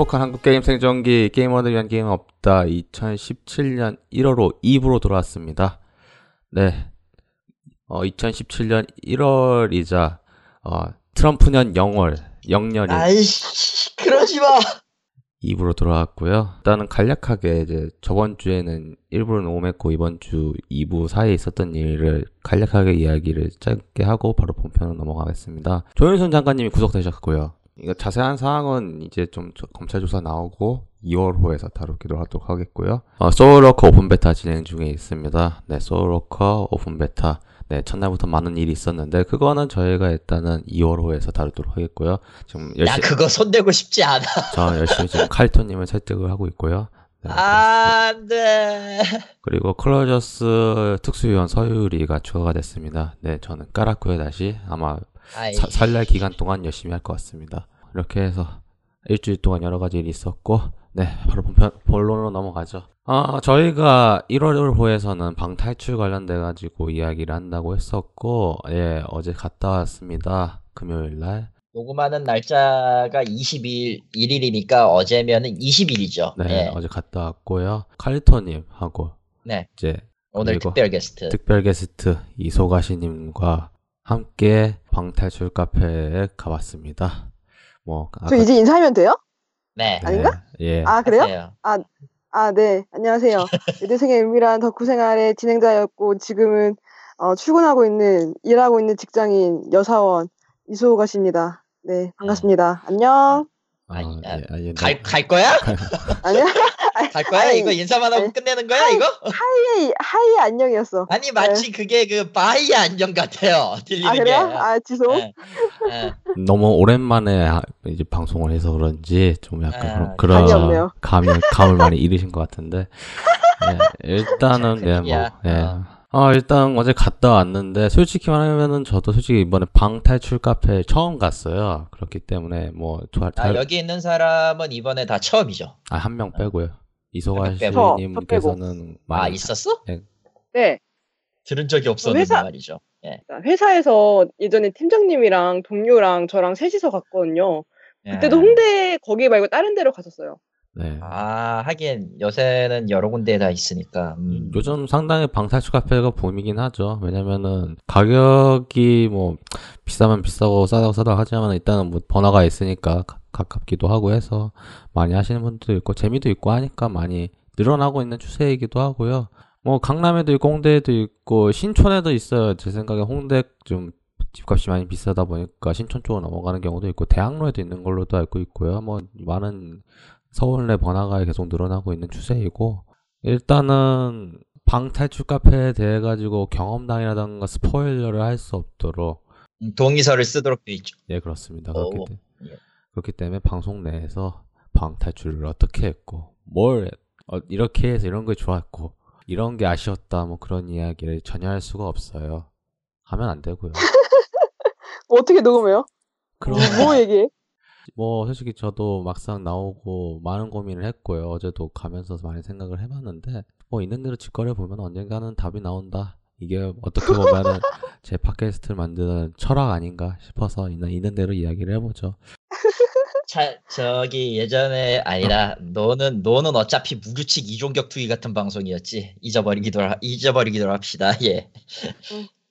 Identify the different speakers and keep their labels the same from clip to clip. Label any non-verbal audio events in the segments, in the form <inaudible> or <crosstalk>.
Speaker 1: 행복한 한국 게임 생존기 게이머를 위한 게임은 없다 2017년 1월호 2부로 돌아왔습니다. 네. 어, 2017년 1월이자 어, 트럼프년 0월 0년이
Speaker 2: 아이씨, 그러지 마!
Speaker 1: 2부로 돌아왔고요. 일단은 간략하게 이제 저번 주에는 1부는 오메코 이번 주 2부 사이에 있었던 일을 간략하게 이야기를 짧게 하고 바로 본편으로 넘어가겠습니다. 조윤선 장관님이 구속되셨고요. 이거 자세한 사항은 이제 좀 검찰 조사 나오고 2월 호에서 다루기로 하도록 하겠고요. 어, 소울워커 open beta 진행 중에 있습니다. 네, 소울워커 open beta. 네, 첫날부터 많은 일이 있었는데 그거는 저희가 일단은 2월 호에서 다루도록 하겠고요. 지금
Speaker 2: 나
Speaker 1: 열심히
Speaker 2: 그거 손대고 싶지 않아. <laughs>
Speaker 1: 저 열심히 지금 칼토 님을 설득을 하고 있고요. 네,
Speaker 2: 안 돼.
Speaker 1: 그리고 클로저스 특수위원 서유리가 추가가 됐습니다. 네, 저는 깔았고요, 다시. 아마 사- 설날 기간 동안 열심히 할 것 같습니다. 이렇게 해서 일주일 동안 여러 가지 일이 있었고, 네, 바로 본편, 본론으로 넘어가죠. 아, 저희가 1월 호에서는 방 탈출 관련돼 가지고 이야기를 한다고 했었고, 예, 어제 갔다 왔습니다. 금요일 날.
Speaker 2: 녹음하는 날짜가 20일, 1일이니까 어제면은 20일이죠.
Speaker 1: 네,
Speaker 2: 네.
Speaker 1: 어제 갔다 왔고요. 칼리토님하고,
Speaker 2: 네.
Speaker 1: 이제,
Speaker 2: 오늘 특별 게스트.
Speaker 1: 특별 게스트 이소가시님과 함께 방탈출 카페에 가봤습니다. 뭐,
Speaker 3: 저 이제 인사하면 돼요?
Speaker 2: 네.
Speaker 3: 아닌가?
Speaker 1: 예.
Speaker 3: 아, 그래요?
Speaker 2: 하세요.
Speaker 3: 아, 네. 안녕하세요. <laughs> 여대생의 은밀한 덕후 생활의 진행자였고, 지금은 어, 출근하고 있는, 일하고 있는 직장인 여사원 이소가십니다. 네, 반갑습니다. 안녕.
Speaker 2: 아니,
Speaker 1: 어,
Speaker 2: 아,
Speaker 1: 예, 아, 예,
Speaker 2: 갈, 갈 거야? <laughs>
Speaker 3: 아니야?
Speaker 2: 갈 거야?
Speaker 3: 아니,
Speaker 2: 이거 인사만 하고
Speaker 3: 아니.
Speaker 2: 끝내는 거야, 이거?
Speaker 3: hi, hi 안녕이었어.
Speaker 2: 아니, 마치 그게 그 bye 안녕 같아요. 들리는
Speaker 3: 아,
Speaker 2: 게.
Speaker 3: 그래요? 아, 지소?
Speaker 2: 네. 네.
Speaker 1: 너무 오랜만에 하- 이제 방송을 해서 그런지 좀 약간
Speaker 2: 아,
Speaker 1: 그런,
Speaker 3: 없네요.
Speaker 1: 감이, 감을 많이 잃으신 것 같은데. 예, <laughs> 일단은,
Speaker 2: 참
Speaker 1: 네, 뭐. 예.
Speaker 2: 어.
Speaker 1: 어, 일단 어제 갔다 왔는데, 솔직히 말하면은 저도 솔직히 이번에 방탈출 카페 처음 갔어요. 그렇기 때문에 뭐, 저,
Speaker 2: 아, 여기 있는 사람은 이번에 다 처음이죠.
Speaker 1: 아, 한 명 빼고요. 이소가
Speaker 2: 빼고.
Speaker 1: 씨님께서는
Speaker 2: 아,
Speaker 1: 많이
Speaker 2: 있었어?
Speaker 3: 네.
Speaker 2: 들은 적이 없었는데
Speaker 3: 회사-
Speaker 2: 말이죠. 예.
Speaker 3: 회사에서 예전에 팀장님이랑 동료랑 저랑 셋이서 갔거든요. 그때도
Speaker 2: 예.
Speaker 3: 홍대 거기 말고 다른 데로 갔었어요.
Speaker 1: 네.
Speaker 2: 아, 하긴 요새는 여러 군데에 다 있으니까. 음.
Speaker 1: 요즘 상당히 방탈출 카페가 붐이긴 하죠. 왜냐면은 가격이 뭐 비싸면 비싸고 싸다고 싸다고 하지만 일단은 뭐 번화가에 있으니까 가, 가깝기도 하고 해서 많이 하시는 분들도 있고 재미도 있고 하니까 많이 늘어나고 있는 추세이기도 하고요. 뭐 강남에도 있고 홍대에도 있고 신촌에도 있어요. 제 생각에 홍대 좀 집값이 많이 비싸다 보니까 신촌 쪽으로 넘어가는 경우도 있고 대학로에도 있는 걸로도 알고 있고요. 뭐 많은 서울 내 번화가에 계속 늘어나고 있는 추세이고 일단은 방탈출 카페에 대해 가지고 경험담이라던가 스포일러를 할 수 없도록
Speaker 2: 음, 동의서를 쓰도록 돼 있죠.
Speaker 1: 예 그렇습니다. 그렇기,
Speaker 2: 오,
Speaker 1: 때,
Speaker 2: 예.
Speaker 1: 그렇기 때문에 방송 내에서 방탈출을 어떻게 했고 뭘 했- 어, 이렇게 해서 이런 게 좋았고 이런 게 아쉬웠다 뭐 그런 이야기를 전혀 할 수가 없어요. 하면 안 되고요. <laughs>
Speaker 3: 어떻게 녹음해요?
Speaker 1: 그럼
Speaker 3: 뭐 얘기해?
Speaker 1: 뭐 솔직히 저도 막상 나오고 많은 고민을 했고요. 어제도 가면서 많이 생각을 해봤는데 뭐 있는 대로 짓거려 보면 언젠가는 답이 나온다. 이게 어떻게 보면은 <laughs> 제 팟캐스트를 만드는 철학 아닌가 싶어서 있는, 있는 대로 이야기를 해보죠. <laughs>
Speaker 2: 자, 저기 예전에 아니라 너는 너는 어차피 무규칙 이종격 투기 같은 방송이었지. 잊어버리기도 하- 잊어버리기도 합시다. 예.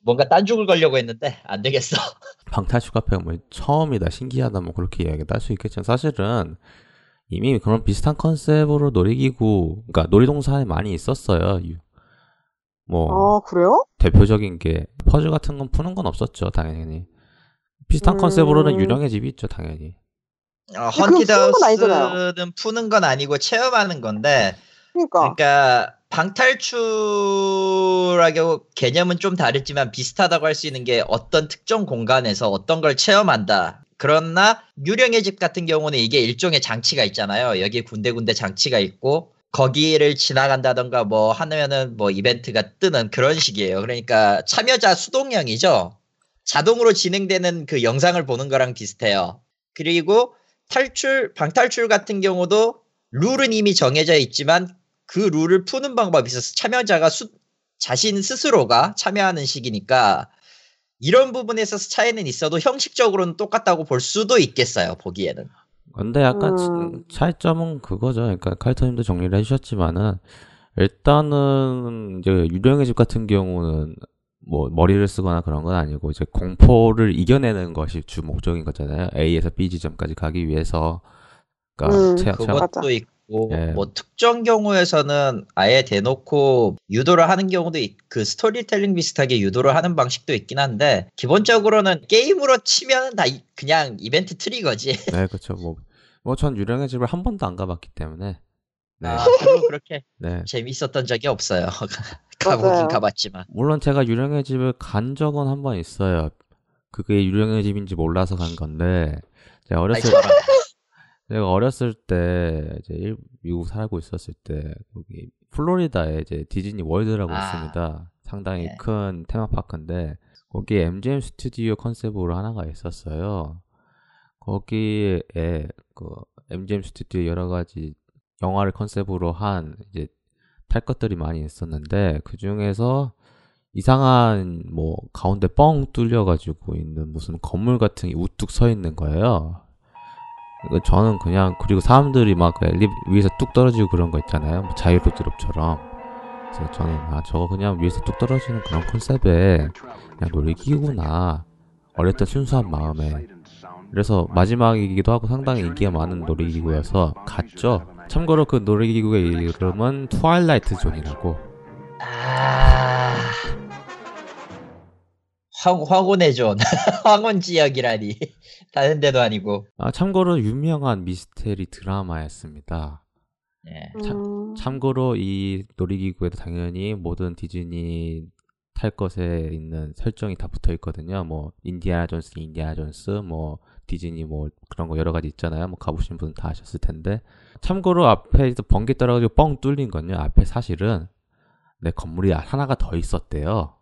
Speaker 3: 응.
Speaker 2: 뭔가 딴 죽을 걸려고 했는데 안 되겠어. <laughs>
Speaker 1: 방탈출 카페가 뭐 처음이다, 신기하다, 뭐 그렇게 이야기도 할 수 있겠지만 사실은 이미 그런 비슷한 컨셉으로 놀이기구, 그러니까 놀이동산에 많이 있었어요. 유- 뭐
Speaker 3: 아, 그래요?
Speaker 1: 대표적인 게 퍼즐 같은 건 푸는 건 없었죠, 당연히. 비슷한
Speaker 3: 음.
Speaker 1: 컨셉으로는 유령의 집이 있죠, 당연히.
Speaker 2: 어,
Speaker 3: 그건 푸는.
Speaker 2: 헌티드하우스는 푸는 건 아니고 체험하는 건데
Speaker 3: 그러니까.
Speaker 2: 그러니까 방탈출하고 개념은 좀 다르지만 비슷하다고 할 수 있는 게 어떤 특정 공간에서 어떤 걸 체험한다. 그러나 유령의 집 같은 경우는 이게 일종의 장치가 있잖아요. 여기 군데군데 장치가 있고 거기를 지나간다던가 뭐 하면은 뭐 이벤트가 뜨는 그런 식이에요. 그러니까 참여자 수동형이죠. 자동으로 진행되는 그 영상을 보는 거랑 비슷해요. 그리고 탈출, 방탈출 같은 경우도 룰은 이미 정해져 있지만 그 룰을 푸는 방법이 있어서 참여자가 수- 자신 스스로가 참여하는 식이니까 이런 부분에 있어서 차이는 있어도 형식적으로는 똑같다고 볼 수도 있겠어요, 보기에는.
Speaker 1: 근데 약간
Speaker 3: 음.
Speaker 1: 차이점은 그거죠. 그러니까 칼터님도 정리를 해주셨지만은 일단은 이제 유령의 집 같은 경우는 뭐 머리를 쓰거나 그런 건 아니고 이제 공포를 이겨내는 것이 주 목적인 거잖아요. A에서 B 지점까지 가기 위해서. 그러니까
Speaker 3: 음,
Speaker 1: 체- 체-
Speaker 2: 그것도
Speaker 3: 맞아.
Speaker 2: 있고
Speaker 1: 예.
Speaker 2: 뭐 특정 경우에서는 아예 대놓고 유도를 하는 경우도 있, 그 스토리텔링 비슷하게 유도를 하는 방식도 있긴 한데 기본적으로는 게임으로 치면 다 이- 그냥 이벤트 트리거지.
Speaker 1: 네, 그렇죠. 뭐, 뭐전 유령의 집을 한 번도 안 가봤기 때문에. 네,
Speaker 2: 아, <laughs> 그렇게
Speaker 1: 네.
Speaker 2: 재밌었던 적이 없어요. <laughs> 가보긴 가봤지만.
Speaker 1: 물론 제가 유령의 집을 간 적은 한 번 있어요. 그게 유령의 집인지 몰라서 간 건데, 제가 어렸을
Speaker 2: 저 런.
Speaker 1: 제가 어렸을 때 이제 일- 미국 살고 있었을 때 거기 플로리다에 이제 디즈니 월드라고
Speaker 2: 아.
Speaker 1: 있습니다. 상당히
Speaker 2: 네.
Speaker 1: 큰 테마파크인데 거기에 MGM 스튜디오 컨셉으로 하나가 있었어요. 거기에 그 MGM 스튜디오 여러 가지 영화를 컨셉으로 한 이제 탈 것들이 많이 있었는데 그 중에서 이상한 뭐 가운데 뻥 뚫려 가지고 있는 무슨 건물 같은 게 우뚝 서 있는 거예요. 그 저는 그냥 그리고 사람들이 막 엘리 위에서 뚝 떨어지고 그런 거 있잖아요. 뭐 자유로드롭처럼. 그래서 저는 아 저거 그냥 위에서 뚝 떨어지는 그런 컨셉의 그냥 놀이기구나. 어렸던 순수한 마음에. 그래서 마지막이기도 하고 상당히 인기가 많은 놀이기구여서 갔죠. 참고로 그 놀이기구의 이름은 Twilight Zone이라고.
Speaker 2: 아. 황, 황혼의 존. 황혼 지역이라니. 다른 데도 아니고.
Speaker 1: 아 참고로 유명한 미스테리 드라마였습니다.
Speaker 2: 예.
Speaker 3: 음,
Speaker 1: 참고로 이 놀이기구에도 당연히 모든 디즈니 탈 것에 있는 설정이 다 붙어 있거든요. 뭐 인디아나 존스, 인디아나 존스, 뭐 디즈니 뭐 그런 거 여러 가지 있잖아요. 뭐 가보신 분 다 아셨을 텐데. 참고로 앞에 이제 번개 떨어가지고 뻥 뚫린 건요. 앞에 사실은 내 건물이 하나가 더 있었대요.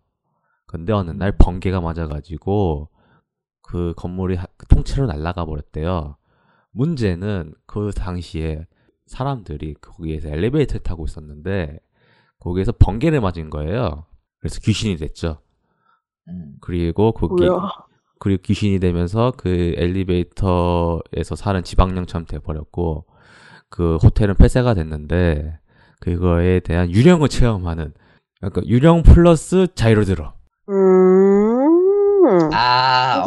Speaker 1: 근데 어느 날 번개가 맞아가지고 그 건물이 하- 통째로 날아가 버렸대요. 문제는 그 당시에 사람들이 거기에서 엘리베이터를 타고 있었는데 거기에서 번개를 맞은 거예요. 그래서 귀신이 됐죠.
Speaker 2: 음.
Speaker 1: 그리고 거기
Speaker 3: 뭐야.
Speaker 1: 그리고 귀신이 되면서 그 엘리베이터에서 사는 지방령처럼 돼버렸고 그 호텔은 폐쇄가 됐는데 그거에 대한 유령을 체험하는 그러니까 유령 플러스 자이로드로
Speaker 3: 음,
Speaker 2: 아.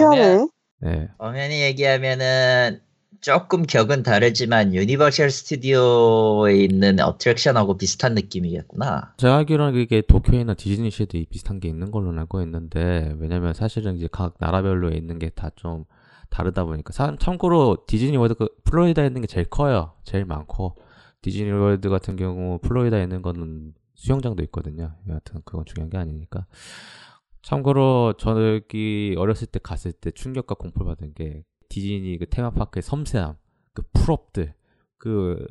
Speaker 3: 네.
Speaker 2: 엄연히 얘기하면은 조금 격은 다르지만 유니버셜 스튜디오에 있는 어트랙션하고 비슷한 느낌이겠구나.
Speaker 1: 제가 알기로는 그게 도쿄에나 디즈니시에도 이 비슷한 게 있는 걸로 알고 있는데 왜냐면 사실은 이제 각 나라별로 있는 게 다 좀 다르다 보니까. 사- 참고로 디즈니 월드 그 플로리다에 있는 게 제일 커요. 제일 많고. 디즈니 월드 같은 경우 플로리다에 있는 거는 수영장도 있거든요. 여하튼 그건 중요한 게 아니니까 참고로 저기 어렸을 때 갔을 때 충격과 공포를 받은 게 디즈니 그 테마파크의 섬세함 그 풀업들 그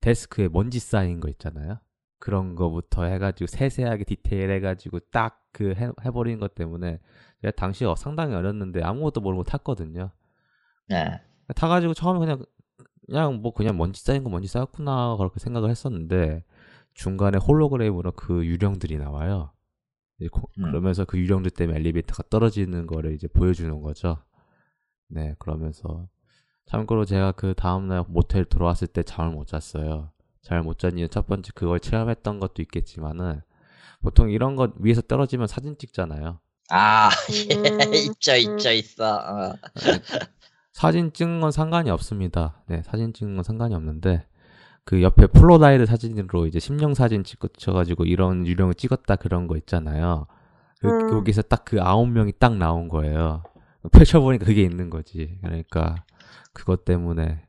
Speaker 1: 데스크에 먼지 쌓인 거 있잖아요 그런 거부터 해가지고 세세하게 디테일해가지고 딱 그 해버리는 것 때문에 제가 당시 어, 상당히 어렸는데 아무것도 모르고 탔거든요.
Speaker 2: 네.
Speaker 1: 타가지고 처음에 그냥 그냥 뭐 그냥 먼지 쌓인 거 먼지 쌓였구나 그렇게 생각을 했었는데 중간에 홀로그램으로 그 유령들이 나와요. 고-
Speaker 2: 음.
Speaker 1: 그러면서 그 유령들 때문에 엘리베이터가 떨어지는 거를 이제 보여주는 거죠. 네, 그러면서 참고로 제가 그 다음날 모텔 들어왔을 때 잠을 못 잤어요. 잠을 못 잔 이유 첫 번째 그걸 체험했던 것도 있겠지만은 보통 이런 것 위에서 떨어지면 사진 찍잖아요.
Speaker 2: 아, <laughs> 예,
Speaker 3: 음,
Speaker 2: 있죠, 있죠, 있어. 어.
Speaker 1: 사진 찍는 건 상관이 없습니다. 네, 사진 찍는 건 상관이 없는데 그 옆에 폴로라이드 사진으로 이제 심령 사진 찍어가지고 이런 유령을 찍었다 그런 거 있잖아요. 그,
Speaker 3: 음.
Speaker 1: 거기서 딱 그 아홉 명이 딱 나온 거예요. 펼쳐보니까 그게 있는 거지. 그러니까 그것 때문에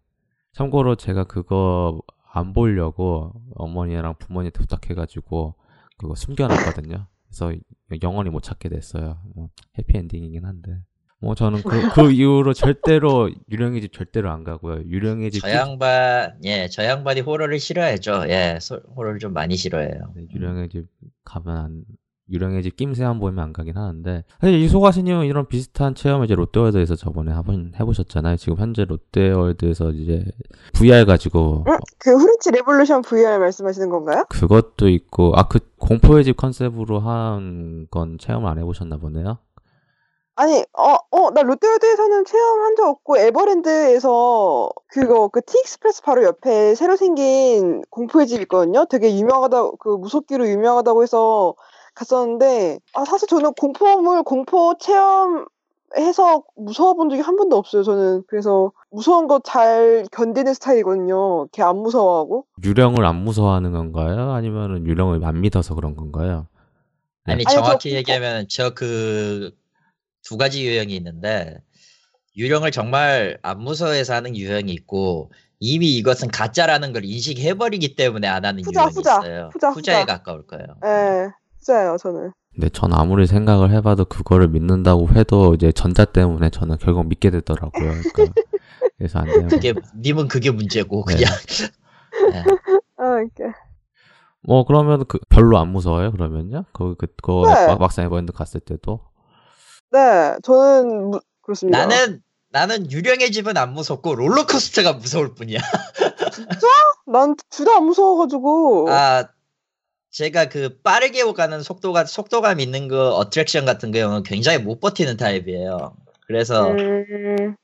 Speaker 1: 참고로 제가 그거 안 보려고 어머니랑 부모님한테 부탁해가지고 그거 숨겨놨거든요. 그래서 영원히 못 찾게 됐어요. 뭐 해피엔딩이긴 한데. 뭐 저는 그, 그 이후로 절대로 유령의 집 절대로 안 가고요. 유령의 집
Speaker 2: 저 양반, 예, 저 양반이 호러를 싫어하죠. 예, 소- 호러를 좀 많이 싫어해요.
Speaker 1: 네, 유령의 집 가면 안 유령의 집 낌새만 보이면 안 가긴 하는데 사실 이소가시님은 이런 비슷한 체험을 이제 롯데월드에서 저번에 한번 해보셨잖아요. 지금 현재 롯데월드에서 이제 VR 가지고
Speaker 3: 응? 그 프렌치 레볼루션 VR 말씀하시는 건가요?
Speaker 1: 그것도 있고 아 그 공포의 집 컨셉으로 한 건 체험을 안 해보셨나 보네요.
Speaker 3: 아니, 어, 어, 나 롯데월드에서는 체험한 적 없고, 에버랜드에서 그거, 그 티익스프레스 바로 옆에 새로 생긴 공포의 집 있거든요? 되게 유명하다, 그 무섭기로 유명하다고 해서 갔었는데, 아, 사실 저는 공포물, 공포 체험 해서 무서워 본 적이 한 번도 없어요, 저는. 그래서 무서운 거 잘 견디는 스타일이거든요. 걔 안 무서워하고.
Speaker 1: 유령을 안 무서워하는 건가요? 아니면은 유령을 안 믿어서 그런 건가요? 네.
Speaker 2: 아니
Speaker 3: 아니,
Speaker 2: 정확히
Speaker 3: 저-
Speaker 2: 얘기하면 저 그 두 가지 유형이 있는데 유령을 정말 안 무서워해서 하는 유형이 있고 이미 이것은 가짜라는 걸 인식해버리기 때문에 안 하는
Speaker 3: 후자,
Speaker 2: 유형이
Speaker 3: 후자,
Speaker 2: 있어요.
Speaker 3: 후자,
Speaker 2: 후자에
Speaker 3: 후자.
Speaker 2: 가까울 거예요.
Speaker 3: 예, 진짜예요, 저는.
Speaker 1: 근데 전 아무리 생각을 해봐도 그거를 믿는다고 해도 이제 전자 때문에 저는 결국 믿게 되더라고요. 그러니까 <laughs> 그래서 안 돼요.
Speaker 2: 그게 님은 그게 문제고
Speaker 1: 네.
Speaker 2: 그냥 <laughs> 네.
Speaker 3: 아, 이렇게.
Speaker 1: 뭐 그러면 그 별로 안 무서워요? 그러면요? 그 그거
Speaker 3: 네.
Speaker 1: 막- 막상 에버랜드 갔을 때도
Speaker 3: 네, 저는, 무- 그렇습니다.
Speaker 2: 나는 나는 유령의 집은 안 무섭고 롤러코스터가 무서울 뿐이야. <laughs>
Speaker 3: 난 둘 다 안 무서워가지고.
Speaker 2: 아 제가 그 빠르게 가는 속도가 속도감 있는 그 어트랙션 같은 경우는 굉장히 못 버티는 타입이에요. 그래서
Speaker 3: 음,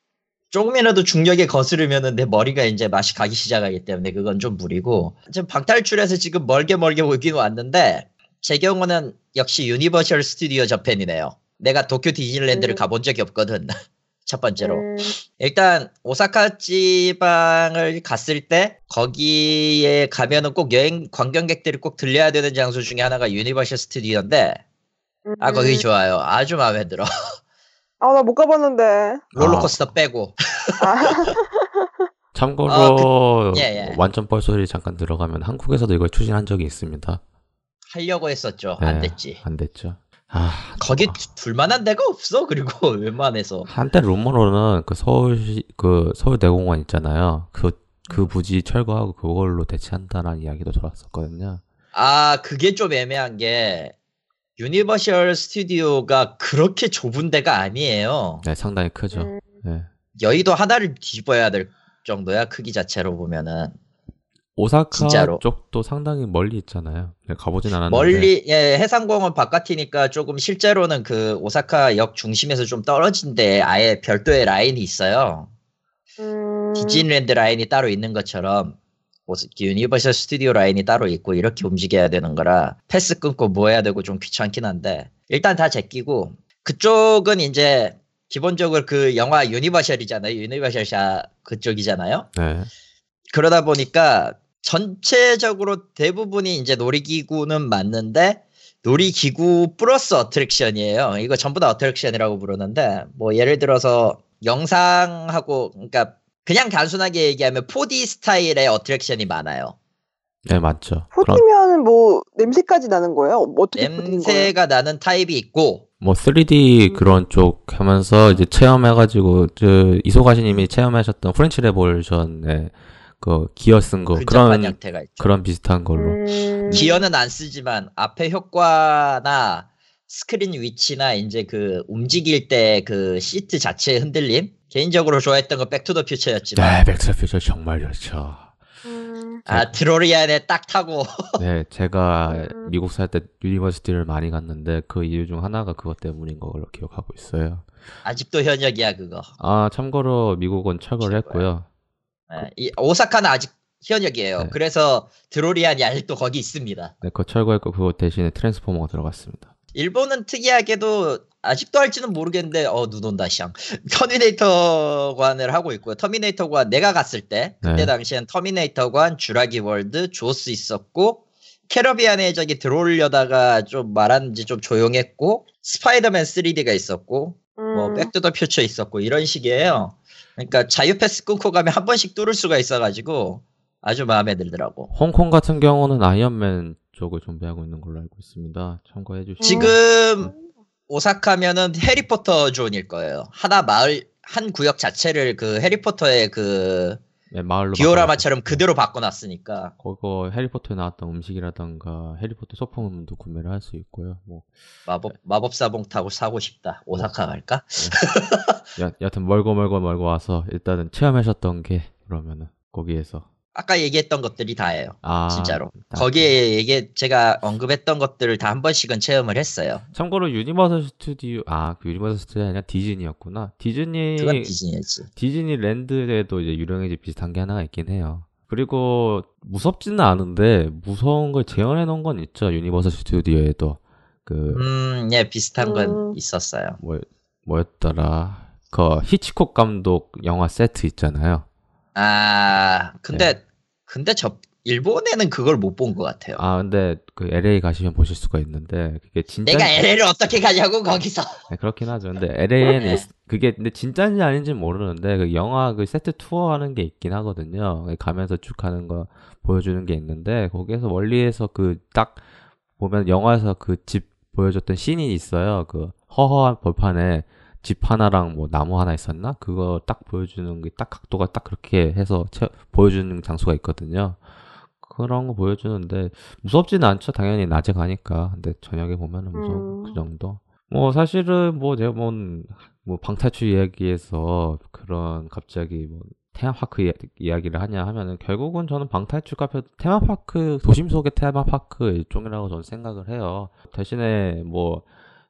Speaker 2: 조금이라도 중력에 거스르면은 내 머리가 이제 맛이 가기 시작하기 때문에 그건 좀 무리고 지금 방탈출해서 지금 멀게 멀게 오긴 왔는데 제 경우는 역시 유니버셜 스튜디오 저편이네요. 내가 도쿄 디즈니랜드를
Speaker 3: 음.
Speaker 2: 가본 적이 없거든. <laughs> 첫 번째로
Speaker 3: 음,
Speaker 2: 일단 오사카 지방을 갔을 때 거기에 가면은 꼭 여행 관광객들이 꼭 들려야 되는 장소 중에 하나가 유니버셜 스튜디오인데 아 거기
Speaker 3: 음.
Speaker 2: 좋아요. 아주 마음에 들어. <laughs>
Speaker 3: 아, 나 못 가봤는데.
Speaker 2: 롤러코스터 빼고
Speaker 3: 아, <laughs>
Speaker 1: 참고로
Speaker 2: 아, 그- 예, 예.
Speaker 1: 완전 뻘소리 잠깐 들어가면 한국에서도 이걸 추진한 적이 있습니다.
Speaker 2: 하려고 했었죠. 안
Speaker 1: 네,
Speaker 2: 됐지.
Speaker 1: 안 됐죠. 아
Speaker 2: 거기 두- 둘만한 데가 없어. 그리고 <laughs> 웬만해서
Speaker 1: 한때 루머로는 그 서울 그 서울대공원 있잖아요. 그그 부지 철거하고 그걸로 대체한다라는 이야기도 들었었거든요.
Speaker 2: 아 그게 좀 애매한 게 유니버셜 스튜디오가 그렇게 좁은 데가 아니에요.
Speaker 1: 네, 상당히 크죠.
Speaker 3: 음,
Speaker 1: 네.
Speaker 2: 여의도 하나를 뒤집어야 될 정도야 크기 자체로 보면은
Speaker 1: 오사카
Speaker 2: 진짜로.
Speaker 1: 쪽도 상당히 멀리 있잖아요. 네, 가보진 않았는데.
Speaker 2: 멀리 예, 해상공원 바깥이니까 조금 실제로는 그 오사카 역 중심에서 좀 떨어진 데 아예 별도의 라인이 있어요.
Speaker 3: 음,
Speaker 2: 디즈니랜드 라인이 따로 있는 것처럼 유니버셜 스튜디오 라인이 따로 있고 이렇게 움직여야 되는 거라 패스 끊고 뭐 해야 되고 좀 귀찮긴 한데 일단 다 제끼고 그쪽은 이제 기본적으로 그 영화 유니버셜이잖아요. 유니버셜 그쪽이잖아요.
Speaker 1: 네.
Speaker 2: 그러다 보니까 전체적으로 대부분이 이제 놀이기구는 맞는데 놀이기구 플러스 어트랙션이에요. 이거 전부 다 어트랙션이라고 부르는데 뭐 예를 들어서 영상하고 그러니까 그냥 단순하게 얘기하면 4D 스타일의 어트랙션이 많아요.
Speaker 1: 네, 맞죠.
Speaker 3: 4D면은 뭐, 냄새까지 나는 거예요? 어떻게 4D인 거예요?
Speaker 2: 냄새가 나는 타입이 있고
Speaker 1: 뭐 3D
Speaker 3: 음.
Speaker 1: 그런 쪽 하면서 이제 체험해가지고 저 이소가시님이 체험하셨던 프렌치 레볼루션의 그 기어 쓴 거 그런
Speaker 2: 형태가 있죠.
Speaker 1: 그런 비슷한 걸로.
Speaker 3: 음,
Speaker 2: 기어는 안 쓰지만 앞에 효과나 스크린 위치나 이제 그 움직일 때 그 시트 자체의 흔들림 개인적으로 좋아했던 건 백투더 퓨처였지만
Speaker 1: 네, 백투더 퓨처 정말 좋죠.
Speaker 3: 음,
Speaker 2: 아 드로리안에 딱 타고 <laughs>
Speaker 1: 네, 제가
Speaker 3: 음.
Speaker 1: 미국 살 때 유니버셜 시티를 많이 갔는데 그 이유 중 하나가 그것 때문인 걸로 기억하고 있어요.
Speaker 2: 아직도 현역이야 그거.
Speaker 1: 아, 참고로 미국은 철거를. 했고요.
Speaker 2: 예, 이 오사카는 아직 현역이에요.
Speaker 1: 네.
Speaker 2: 그래서 드로리안이 아직도 거기 있습니다.
Speaker 1: 네, 그거 철거했고 그거 대신에 트랜스포머가 들어갔습니다.
Speaker 2: 일본은 특이하게도 아직도 할지는 모르겠는데 어 눈 온다 샹 터미네이터관을 하고 있고요. 터미네이터관 내가 갔을 때 그때
Speaker 1: 네.
Speaker 2: 당시엔 터미네이터관, 주라기 월드, 조스 있었고 캐러비안에 저기 들어오려다가 좀 말하는지 좀 조용했고 스파이더맨 3D가 있었고 뭐
Speaker 3: 음,
Speaker 2: 백투더 퓨처 있었고 이런 식이에요. 그러니까 자유 패스 끊고 가면 한 번씩 뚫을 수가 있어가지고 아주 마음에 들더라고.
Speaker 1: 홍콩 같은 경우는 아이언맨 쪽을 준비하고 있는 걸로 알고 있습니다. 참고해 주시고.
Speaker 2: 지금 오사카면은 해리포터 존일 거예요. 하나 마을 한 구역 자체를 그 해리포터의 그
Speaker 1: 네, 마을로
Speaker 2: 디오라마처럼. 그대로 바꿔놨으니까
Speaker 1: 그거 해리포터에 나왔던 음식이라던가 해리포터 소품도 구매를 할 수 있고요. 뭐
Speaker 2: 마법 마법사봉 타고 사고 싶다. 오사카 갈까? <laughs>
Speaker 1: 여, 여튼 멀고 멀고 멀고 와서 일단은 체험하셨던 게 그러면은 거기에서
Speaker 2: 아까 얘기했던 것들이 다예요.
Speaker 1: 아,
Speaker 2: 진짜로.
Speaker 1: 다-
Speaker 2: 거기에 얘기 제가 언급했던 것들을 다 한 번씩은 체험을 했어요.
Speaker 1: 참고로 유니버설 스튜디오 아, 그 유니버설 스튜디오 아니라 디즈니였구나. 디즈니
Speaker 2: 그건 디즈니였지.
Speaker 1: 디즈니 랜드에도 이제 유령의 집 비슷한 게 하나가 있긴 해요. 그리고 무섭지는 않은데 무서운 걸 재현해 놓은 건 있죠. 유니버설 스튜디오에도 그
Speaker 2: 음, 예, 비슷한 건
Speaker 3: 음.
Speaker 2: 있었어요.
Speaker 1: 뭐, 뭐였더라. 그 히치콕 감독 영화 세트 있잖아요.
Speaker 2: 아, 근데,
Speaker 1: 네.
Speaker 2: 근데 저, 일본에는 그걸 못 본 것 같아요.
Speaker 1: 아 근데 그 LA 가시면 보실 수가 있는데 그게 진짜
Speaker 2: 내가 LA를 어떻게 가냐고, 거기서. <laughs>
Speaker 1: 네, 그렇긴 하죠. 근데 LA에는 그게 근데 진짜인지 아닌지 는 모르는데 그 영화 그 세트 투어 하는 게 있긴 하거든요. 가면서 쭉 하는 거 보여주는 게 있는데 거기에서 멀리에서 그 딱 보면 영화에서 그 집 보여줬던 씬이 있어요. 그 허허한 벌판에 집 하나랑 뭐 나무 하나 있었나? 그거 딱 보여주는 게 딱 각도가 딱 그렇게 해서 채- 보여주는 장소가 있거든요. 그런 거 보여주는데 무섭지는 않죠. 당연히 낮에 가니까. 근데 저녁에 보면은 무서운
Speaker 3: 음.
Speaker 1: 그 정도. 뭐 사실은 뭐 제가 뭐, 뭐 방탈출 이야기에서 그런 갑자기 뭐 테마파크 이야- 이야기를 하냐 하면은 결국은 저는 방탈출 카페 테마파크 도심 속의 테마파크 일종이라고 저는 생각을 해요. 대신에 뭐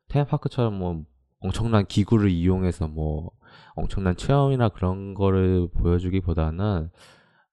Speaker 1: 테마파크처럼 뭐 엄청난 기구를 이용해서 뭐 엄청난 체험이나 그런 거를 보여주기보다는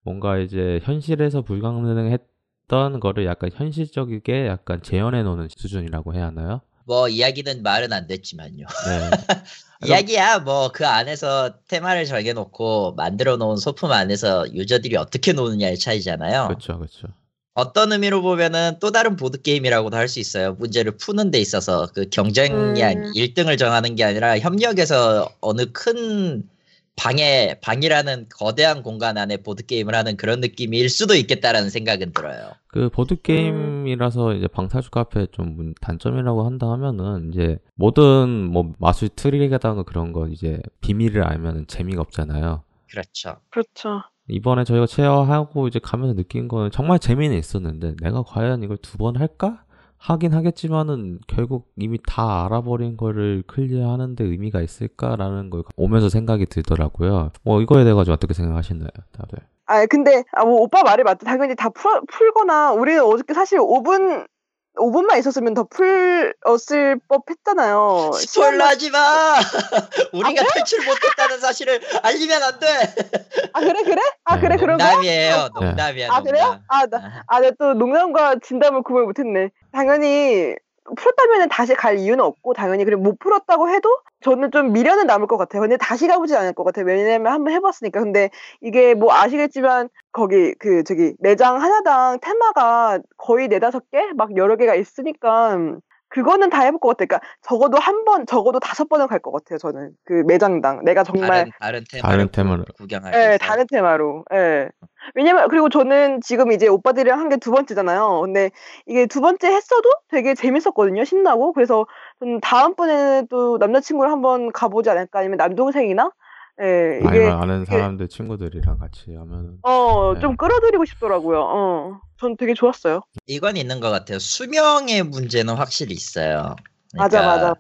Speaker 1: 뭔가 이제 현실에서 불가능했던 거를 약간 현실적이게 약간 재현해 놓는 수준이라고 해야 하나요?
Speaker 2: 뭐, 이야기는 말은 안 됐지만요.
Speaker 1: 네. <laughs>
Speaker 2: 이야기야, 뭐, 그 안에서 테마를 정해놓고 만들어 놓은 소품 안에서 유저들이 어떻게 노느냐의 차이잖아요.
Speaker 1: 그렇죠, 그렇죠.
Speaker 2: 어떤 의미로 보면은 또 다른 보드 게임이라고도 할 수 있어요. 문제를 푸는 데 있어서 그 경쟁이
Speaker 3: 음.
Speaker 2: 1등을 정하는 게 아니라 협력해서 어느 큰 방에, 방이라는 거대한 공간 안에 보드 게임을 하는 그런 느낌일 수도 있겠다라는 생각은 들어요.
Speaker 1: 그 보드 게임이라서 이제 방탈출 카페 좀 문- 단점이라고 한다 하면은 이제 모든 뭐 마술 트릭이라던가 그런 거 이제 비밀을 알면은 재미가 없잖아요.
Speaker 2: 그렇죠.
Speaker 3: 그렇죠.
Speaker 1: 이번에 저희가 체어하고 이제 가면서 느낀 거는 정말 재미는 있었는데 내가 과연 이걸 두 번 할까? 하긴 하겠지만은 결국 이미 다 알아버린 거를 클리어하는데 의미가 있을까라는 걸 오면서 생각이 들더라고요. 뭐 이거에 대해 가지고 어떻게 생각하시나요, 다들?
Speaker 3: 아 근데 아, 뭐 오빠 말이 맞죠. 당연히 다 풀, 풀거나 우리는 어저께 사실 5분 5분만 있었으면 더 풀었을 법했잖아요.
Speaker 2: 스포일러 하지 마! <laughs> 우리가 탈출 못했다는 사실을 알리면 안 돼!
Speaker 3: 아 그래 그래? 아
Speaker 1: 네.
Speaker 3: 그래 그런 거?
Speaker 2: 농담이에요, 농담이야,
Speaker 3: 아 그래요?
Speaker 2: 농담.
Speaker 3: 아, 나, 아, 내가 또 농담과 진담을 구별 못했네. 당연히 풀었다면 다시 갈 이유는 없고 당연히 그래 못 풀었다고 해도 저는 좀 미련은 남을 것 같아요. 근데 다시 가보진 않을 것 같아요. 왜냐면 한번 해봤으니까. 근데 이게 뭐 아시겠지만 거기 그 저기 매장 하나당 테마가 거의 네다섯 개 막 여러 개가 있으니까 그거는 다 해볼 것 같아요. 그러니까 적어도 한 번, 적어도 다섯 번은 갈 것 같아요. 저는 그 매장당 내가 정말
Speaker 2: 다른, 다른 테마를. 구경하기
Speaker 3: 예. 다른 테마로. 예. 왜냐면 그리고 저는 지금 이제 오빠들이랑 한 게 두 번째잖아요. 근데 이게 두 번째 했어도 되게 재밌었거든요. 신나고. 그래서 저는 다음 번에는 또 남자친구를 한번 가보지 않을까 아니면 남동생이나 예, 이게
Speaker 1: 아니면 아는 사람들 친구들이랑 같이 하면은
Speaker 3: 어,
Speaker 1: 네.
Speaker 3: 좀 끌어들이고 싶더라고요. 어. 전 되게 좋았어요.
Speaker 2: 이건 있는 것 같아요. 수명의 문제는 확실히 있어요.
Speaker 3: 맞아,
Speaker 2: 그러니까
Speaker 3: 맞아.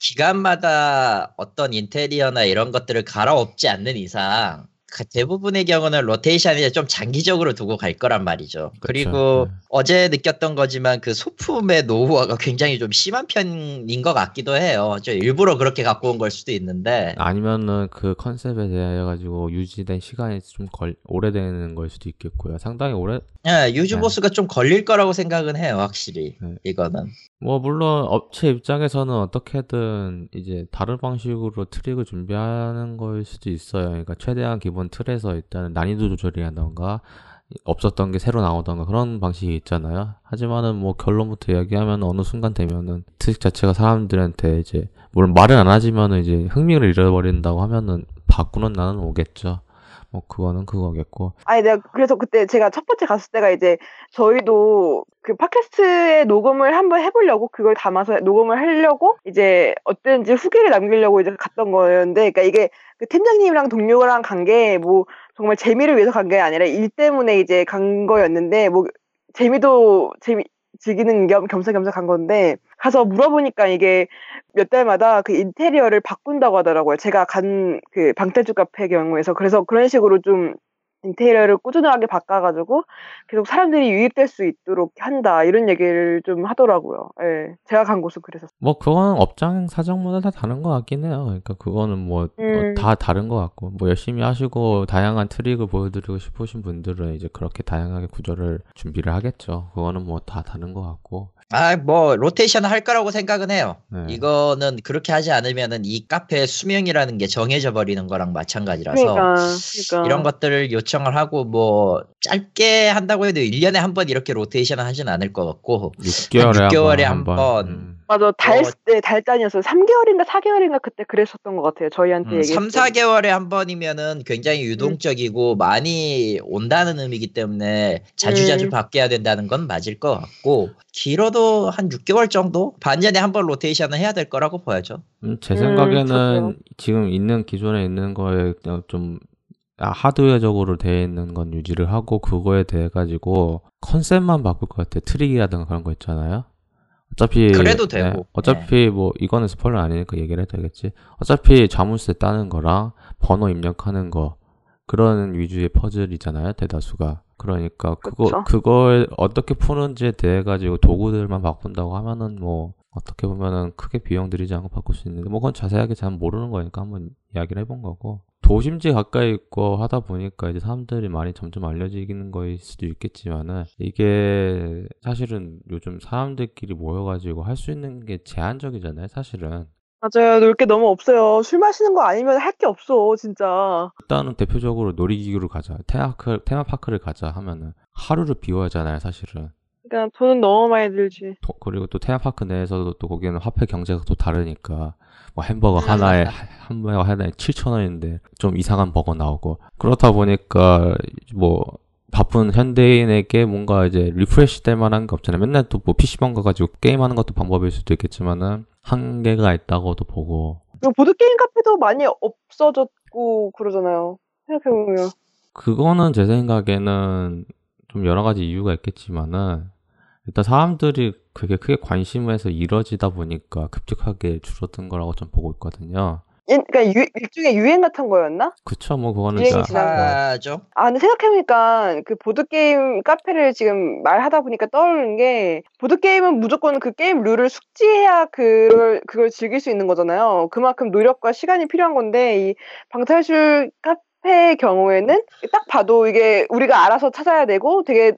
Speaker 2: 기간마다 어떤 인테리어나 이런 것들을 갈아엎지 않는 이상 그 대부분의 경우는 로테이션이 좀 장기적으로 두고 갈 거란 말이죠. 그리고
Speaker 1: 네.
Speaker 2: 어제 느꼈던 거지만 그 소품의 노후화가 굉장히 좀 심한 편인 것 같기도 해요. 저 일부러 그렇게 갖고 온 걸 수도 있는데
Speaker 1: 아니면은 그 컨셉에 대해 가지고 유지된 시간이 좀 걸, 오래되는 걸 수도 있겠고요. 상당히 오래
Speaker 2: 예, 유지보수가 좀 걸릴 거라고 생각은 해요, 확실히.
Speaker 1: 네.
Speaker 2: 이거는.
Speaker 1: 뭐 물론 업체 입장에서는 어떻게든 이제 다른 방식으로 트릭을 준비하는 걸 수도 있어요. 그러니까 최대한 기본 틀에서 일단 난이도 조절이라던가 없었던 게 새로 나오던가 그런 방식이 있잖아요. 하지만은 뭐 결론부터 이야기하면 어느 순간 되면은 트릭 자체가 사람들한테 이제 물론 말은 안 하지만은 이제 흥미를 잃어버린다고 하면은 바꾸는 날은 오겠죠. 뭐 그거는 그거겠고
Speaker 3: 아니 내가 그래서 그때 제가 첫 번째 갔을 때가 이제 저희도 그 팟캐스트에 녹음을 한번 해보려고 그걸 담아서 녹음을 하려고 이제 어땠는지 후기를 남기려고 이제 갔던 거였는데 그러니까 이게 그 팀장님이랑 동료랑 간 게 뭐 정말 재미를 위해서 간 게 아니라 일 때문에 이제 간 거였는데 뭐 재미도 재미 즐기는 겸 겸사겸사 간 건데 가서 물어보니까 이게 몇 달마다 그 인테리어를 바꾼다고 하더라고요. 제가 간 그 방탈출 카페 경우에서 그래서 그런 식으로 좀 인테리어를 꾸준하게 바꿔가지고 계속 사람들이 유입될 수 있도록 한다 이런 얘기를 좀 하더라고요. 예, 제가 간 곳은 그래서.
Speaker 1: 뭐 그건 업장 사정마다 다 다른 것 같긴 해요. 그러니까 그거는 뭐다
Speaker 3: 음.
Speaker 1: 다른 것 같고 뭐 열심히 하시고 다양한 트릭을 보여드리고 싶으신 분들은 이제 그렇게 다양하게 구조를 준비를 하겠죠. 그거는 뭐 다 다른 것 같고.
Speaker 2: 아, 뭐 로테이션 할 거라고 생각은 해요.
Speaker 1: 네.
Speaker 2: 이거는 그렇게 하지 않으면은 이 카페의 수명이라는 게 정해져 버리는 거랑 마찬가지라서
Speaker 3: 그러니까, 그러니까.
Speaker 2: 이런 것들을 요청을 하고 뭐 짧게 한다고 해도 1년에 한 번 이렇게 로테이션을 하진 않을 것 같고
Speaker 1: 6개월에
Speaker 2: 6개월에
Speaker 1: 한
Speaker 2: 한
Speaker 1: 번.
Speaker 2: 번.
Speaker 1: 음.
Speaker 3: 맞아 달,
Speaker 2: 뭐-
Speaker 3: 네, 달단이었어요. 3개월인가 4개월인가 그때 그랬었던 것 같아요. 저희한테
Speaker 2: 음,
Speaker 3: 얘기했을
Speaker 2: 3,
Speaker 3: 때.
Speaker 2: 4개월에 한 번이면은 굉장히 유동적이고 많이 온다는 의미이기 때문에 자주자주
Speaker 3: 음.
Speaker 2: 바뀌어야 된다는 건 맞을 것 같고 길어도 한 6개월 정도? 반년에 한 번 로테이션을 해야 될 거라고 보여져.
Speaker 1: 음, 제
Speaker 3: 음,
Speaker 1: 생각에는
Speaker 3: 저도요.
Speaker 1: 지금 있는 기존에 있는 거에 좀 아, 하드웨어적으로 되어 있는 건 유지를 하고 그거에 대해 가지고 컨셉만 바꿀 것 같아. 트릭이라든가 그런 거 있잖아요. 어차피
Speaker 2: 그래도
Speaker 1: 네,
Speaker 2: 되고.
Speaker 1: 어차피 뭐 이거는 스포일러 아니니까 얘기를 해도 되겠지. 어차피 자물쇠 따는 거랑 번호 입력하는 거 그런 위주의 퍼즐이잖아요. 대다수가. 그러니까 그거
Speaker 3: 그쵸.
Speaker 1: 그걸 어떻게 푸는지에 대해 가지고 도구들만 바꾼다고 하면은 뭐 어떻게 보면은 크게 비용 들이지 않고 바꿀 수 있는데 뭐 그건 자세하게 잘 모르는 거니까 한번 이야기를 해본 거고 도심지 가까이 있고 하다 보니까 이제 사람들이 많이 점점 알려지는 거일 수도 있겠지만은 이게 사실은 요즘 사람들끼리 모여가지고 할 수 있는 게 제한적이잖아요 사실은
Speaker 3: 맞아요. 놀 게 너무 없어요. 술 마시는 거 아니면 할 게 없어, 진짜.
Speaker 1: 일단은 대표적으로 놀이기구를 가자 테마파크, 테마파크를 가자 하면은 하루를 비워야 하잖아요 사실은
Speaker 3: 그러니까 돈은 너무 많이 들지.
Speaker 1: 도- 그리고 또 테마파크 내에서도 또 거기는 화폐 경제가 또 다르니까 뭐 햄버거 하나에 햄버거 하나에 7천 원인데 좀 이상한 버거 나오고 그렇다 보니까 뭐 바쁜 현대인에게 뭔가 이제 리프레시 될 만한 게 없잖아요. 맨날 또 뭐 PC방 가가지고 게임하는 것도 방법일 수도 있겠지만은 한계가 있다고도 보고
Speaker 3: 그리고 보드게임 카페도 많이 없어졌고 그러잖아요. 생각해보면.
Speaker 1: 그거는 제 생각에는 좀 여러 가지 이유가 있겠지만은 일단 사람들이 그게 크게 관심에서 이뤄지다 보니까 급격하게 줄어든 거라고 좀 보고 있거든요.
Speaker 3: 예, 그러니까 유- 일종의 유행 같은 거였나?
Speaker 1: 그쵸, 뭐 그거는
Speaker 3: 유행이 거.
Speaker 2: 하죠.
Speaker 3: 아, 근데 생각해보니까 그 보드 게임 카페를 지금 말하다 보니까 떠오르는 게 보드 게임은 무조건 그 게임 룰을 숙지해야 그걸, 그걸 즐길 수 있는 거잖아요. 그만큼 노력과 시간이 필요한 건데 이 방탈출 카페의 경우에는 딱 봐도 이게 우리가 알아서 찾아야 되고 되게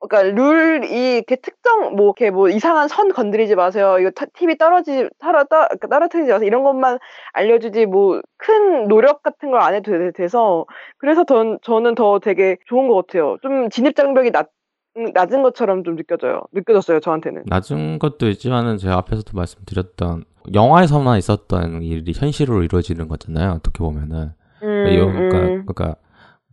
Speaker 3: 그러니까 룰이 이렇게 특정 뭐 이렇게 뭐 이상한 선 건드리지 마세요. 이거 타- TV 떨어지 떨어 떨 그러니까 떨어뜨리지 마세요. 이런 것만 알려주지 뭐 큰 노력 같은 걸 안 해도 돼- 돼서 그래서 전, 저는 더 되게 좋은 것 같아요. 좀 진입 장벽이 낮, 음, 낮은 것처럼 좀 느껴져요. 느껴졌어요, 저한테는.
Speaker 1: 낮은 것도 있지만은 제가 앞에서도 말씀드렸던 영화에서만 있었던 일이 현실로 이루어지는 거잖아요. 어떻게 보면은
Speaker 3: 음,
Speaker 1: 그러니까,
Speaker 3: 음.
Speaker 1: 그러니까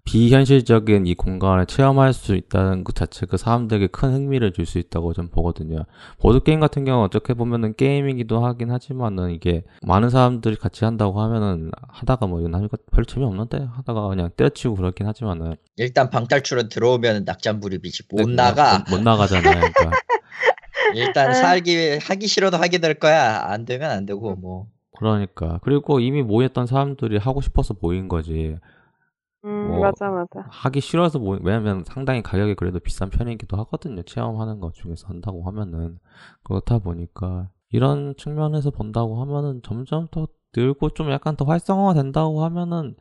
Speaker 1: 비현실적인 이 공간을 체험할 수 있다는 것 자체가 사람들에게 큰 흥미를 줄 수 있다고 좀 보거든요. 보드게임 같은 경우는 어떻게 보면은 게임이기도 하긴 하지만은 이게 많은 사람들이 같이 한다고 하면은 하다가 뭐 이건 하니까 별로 재미없는데 하다가 그냥 때려치고 그렇긴 하지만은
Speaker 2: 일단 방탈출은 들어오면 낙장불입이지 못
Speaker 1: 네,
Speaker 2: 나가.
Speaker 1: 못, 못 나가잖아요. 그러니까. <laughs>
Speaker 2: 일단
Speaker 3: 아.
Speaker 2: 살기 하기 싫어도 하게 될 거야. 안 되면 안 되고 뭐.
Speaker 1: 그러니까 그리고 이미 모였던 사람들이 하고 싶어서 모인 거지
Speaker 3: 음,
Speaker 1: 뭐,
Speaker 3: 맞아, 맞아.
Speaker 1: 하기 싫어서 모인 왜냐면 상당히 가격이 그래도 비싼 편이기도 하거든요 체험하는 것 중에서 한다고 하면은 그렇다 보니까 이런 측면에서 본다고 하면은 점점 더 늘고 좀 약간 더 활성화가 된다고 하면은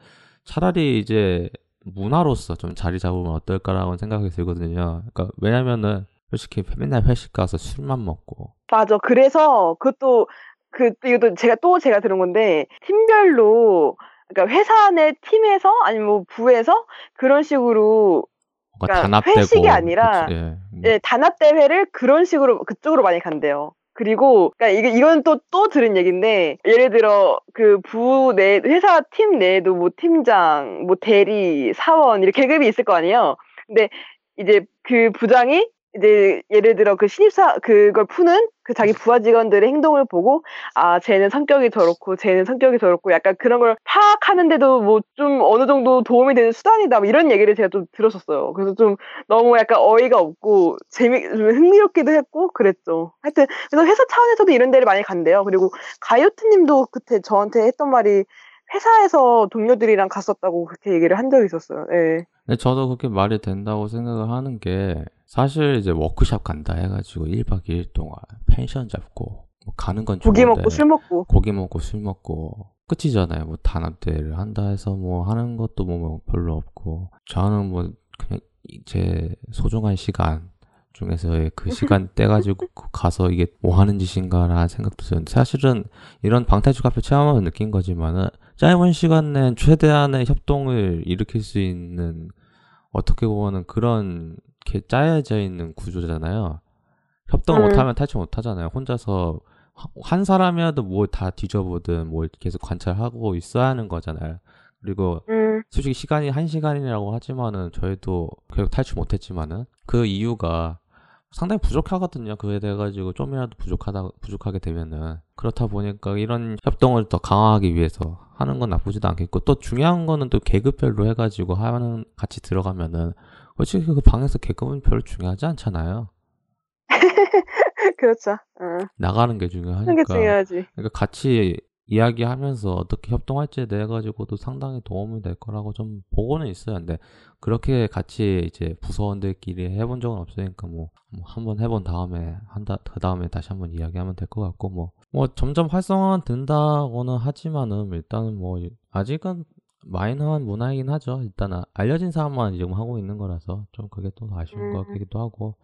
Speaker 1: 차라리 이제 문화로서 좀 자리 잡으면 어떨까라는 생각이 들거든요 그러니까 왜냐면은 솔직히 맨날 회식 가서 술만 먹고
Speaker 3: 맞아. 그래서 그것도, 그, 또 이것도 제가 또 제가 들은 건데, 팀별로, 그러니까 회사 내 팀에서, 아니면 뭐 부에서, 그런 식으로, 그러니까
Speaker 1: 단합되고
Speaker 3: 회식이 아니라
Speaker 1: 그치, 예. 뭐
Speaker 3: 예, 단합 대회를 그런 식으로, 그쪽으로 많이 간대요. 그리고, 그러니까 이게, 이건 또, 또 들은 얘기인데, 예를 들어, 그 부 내, 회사 팀 내에도 뭐 팀장, 뭐 대리, 사원, 이렇게 계급이 있을 거 아니에요. 근데 이제 그 부장이 이제 예를 들어 그 신입사 그걸 푸는 그 자기 부하 직원들의 행동을 보고 아 쟤는 성격이 저렇고 쟤는 성격이 저렇고 약간 그런 걸 파악하는데도 뭐 좀 어느 정도 도움이 되는 수단이다 뭐 이런 얘기를 제가 좀 들었었어요. 그래서 좀 너무 약간 어이가 없고 재미 좀 흥미롭기도 했고 그랬죠. 하여튼 그래서 회사 차원에서도 이런 데를 많이 간대요. 그리고 가요트님도 그때 저한테 했던 말이 회사에서 동료들이랑 갔었다고 그렇게 얘기를 한 적이 있었어요. 예.
Speaker 1: 근데 저도 그렇게 말이 된다고 생각을 하는 게 사실 이제 워크샵 간다 해가지고 1박 2일 동안 펜션 잡고 뭐 가는 건
Speaker 3: 고기
Speaker 1: 좋은데
Speaker 3: 먹고 술 먹고.
Speaker 1: 고기 먹고 술 먹고 끝이잖아요. 뭐 단합대회를 한다 해서 뭐 하는 것도 뭐 별로 없고 저는 뭐 그냥 이- 제 소중한 시간 중에서의 그 <laughs> 시간 떼가지고 가서 이게 뭐 하는 짓인가라는 생각도 들었는데 사실은 이런 방탈출 카페 체험하면 느낀 거지만은 짧은 시간 내에 최대한의 협동을 일으킬 수 있는 어떻게 보면은 그런 게 짜여져 있는 구조잖아요. 협동 을
Speaker 3: 음.
Speaker 1: 못하면 탈출 못하잖아요. 혼자서 하- 한 사람이라도 뭘 다 뒤져보든 뭘 계속 관찰하고 있어야 하는 거잖아요. 그리고
Speaker 3: 음,
Speaker 1: 솔직히 시간이 한 시간이라고 하지만은 저희도 결국 탈출 못했지만은 그 이유가 상당히 부족하거든요. 그에 대해 가지고 좀이라도 부족하다 부족하게 되면은 그렇다 보니까 이런 협동을 더 강화하기 위해서 하는 건 나쁘지도 않겠고 또 중요한 거는 또 계급별로 해가지고 하는 같이 들어가면은 솔직히 그 방에서 계급은 별로 중요하지 않잖아요. <laughs>
Speaker 3: 그렇죠. 어. 나가는 게
Speaker 1: 중요하니까.
Speaker 3: 중요하지.
Speaker 1: 그러니까 같이 이야기하면서 어떻게 협동할지에 대해 가지고도 상당히 도움이 될 거라고 좀 보고는 있어요. 근데 그렇게 같이 이제 부서원들끼리 해본 적은 없으니까 뭐, 뭐 한번 해본 다음에 한다 그 다음에 다시 한번 이야기하면 될 것 같고 뭐뭐 점점 활성화 된다고는 하지만은 일단은 뭐 아직은 마이너한 문화이긴 하죠. 일단은 알려진 사람만 지금 하고 있는 거라서 좀 그게 또 아쉬운 것
Speaker 3: 음.
Speaker 1: 같기도 하고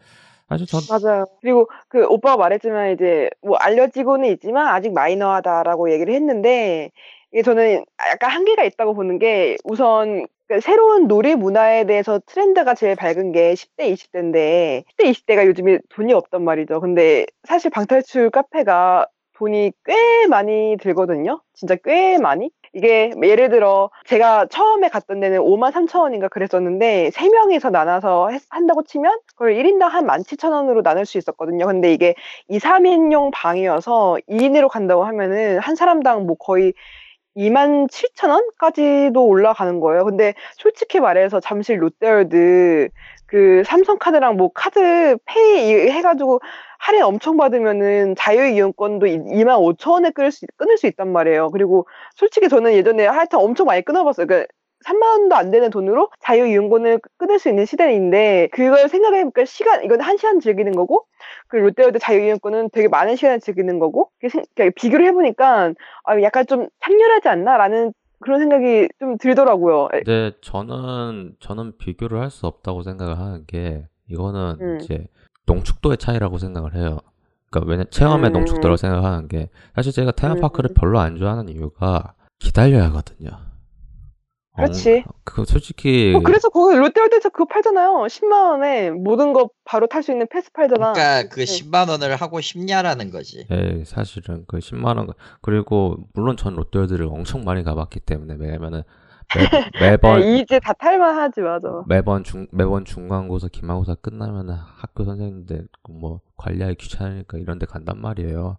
Speaker 1: 사실 전
Speaker 3: 맞아요. 그리고 그 오빠가 말했지만 이제 뭐 알려지고는 있지만 아직 마이너하다라고 얘기를 했는데 이게 저는 약간 한계가 있다고 보는 게 우선 그 새로운 놀이 문화에 대해서 트렌드가 제일 밝은 게 10대, 20대인데 10대, 20대가 요즘에 돈이 없단 말이죠. 근데 사실 방탈출 카페가 돈이 꽤 많이 들거든요. 진짜 꽤 많이. 이게 예를 들어 제가 처음에 갔던 데는 5만 3천 원인가 그랬었는데 3명이서 나눠서 했- 한다고 치면 그걸 1인당 한 17,000원으로 나눌 수 있었거든요. 근데 이게 2, 3인용 방이어서 2인으로 간다고 하면은 한 사람당 뭐 거의 2만 7천 원까지도 올라가는 거예요. 근데 솔직히 말해서 잠실 롯데월드 그 삼성카드랑 뭐 카드 페이 해가지고 할인 엄청 받으면은 자유이용권도 2만 5천 원에 끊을 수, 있단 말이에요. 그리고 솔직히 저는 예전에 하여튼 엄청 많이 끊어봤어요. 그러니까 3만 원도 안 되는 돈으로 자유 이용권을 끊을 수 있는 시대인데 그걸 생각해보니까 시간 이건 한 시간 즐기는 거고 그 롯데월드 자유 이용권은 되게 많은 시간을 즐기는 거고 생- 그러니까 비교를 해보니까 아, 약간 좀 상렬하지 않나라는 그런 생각이 좀 들더라고요.
Speaker 1: 근데 저는 저는 비교를 할 수 없다고 생각을 하는 게 이거는
Speaker 3: 음.
Speaker 1: 이제 농축도의 차이라고 생각을 해요. 그러니까 왜냐 체험의
Speaker 3: 음.
Speaker 1: 농축도라고 생각하는 게 사실 제가 테마파크를
Speaker 3: 음.
Speaker 1: 별로 안 좋아하는 이유가 기다려야 하거든요.
Speaker 3: 그렇지.
Speaker 1: 어, 그 솔직히
Speaker 3: 어, 그래서 거기 롯데월드에서 그거 팔잖아요. 10만 원에 모든 거 바로 탈 수 있는 패스 팔잖아.
Speaker 2: 그러니까 그
Speaker 3: 네.
Speaker 2: 10만 원을 하고 싶냐라는 거지.
Speaker 1: 예, 사실은 그 10만 원 그리고 물론 전 롯데월드를 엄청 많이 가봤기 때문에 왜냐면은 매, <laughs> 매번
Speaker 3: 네, 이제 다 탈만하지 맞아.
Speaker 1: 매번 중 매번 중간고사 기말고사 끝나면은 학교 선생님들 그뭐 관리하기 귀찮으니까 이런 데 간단 말이에요.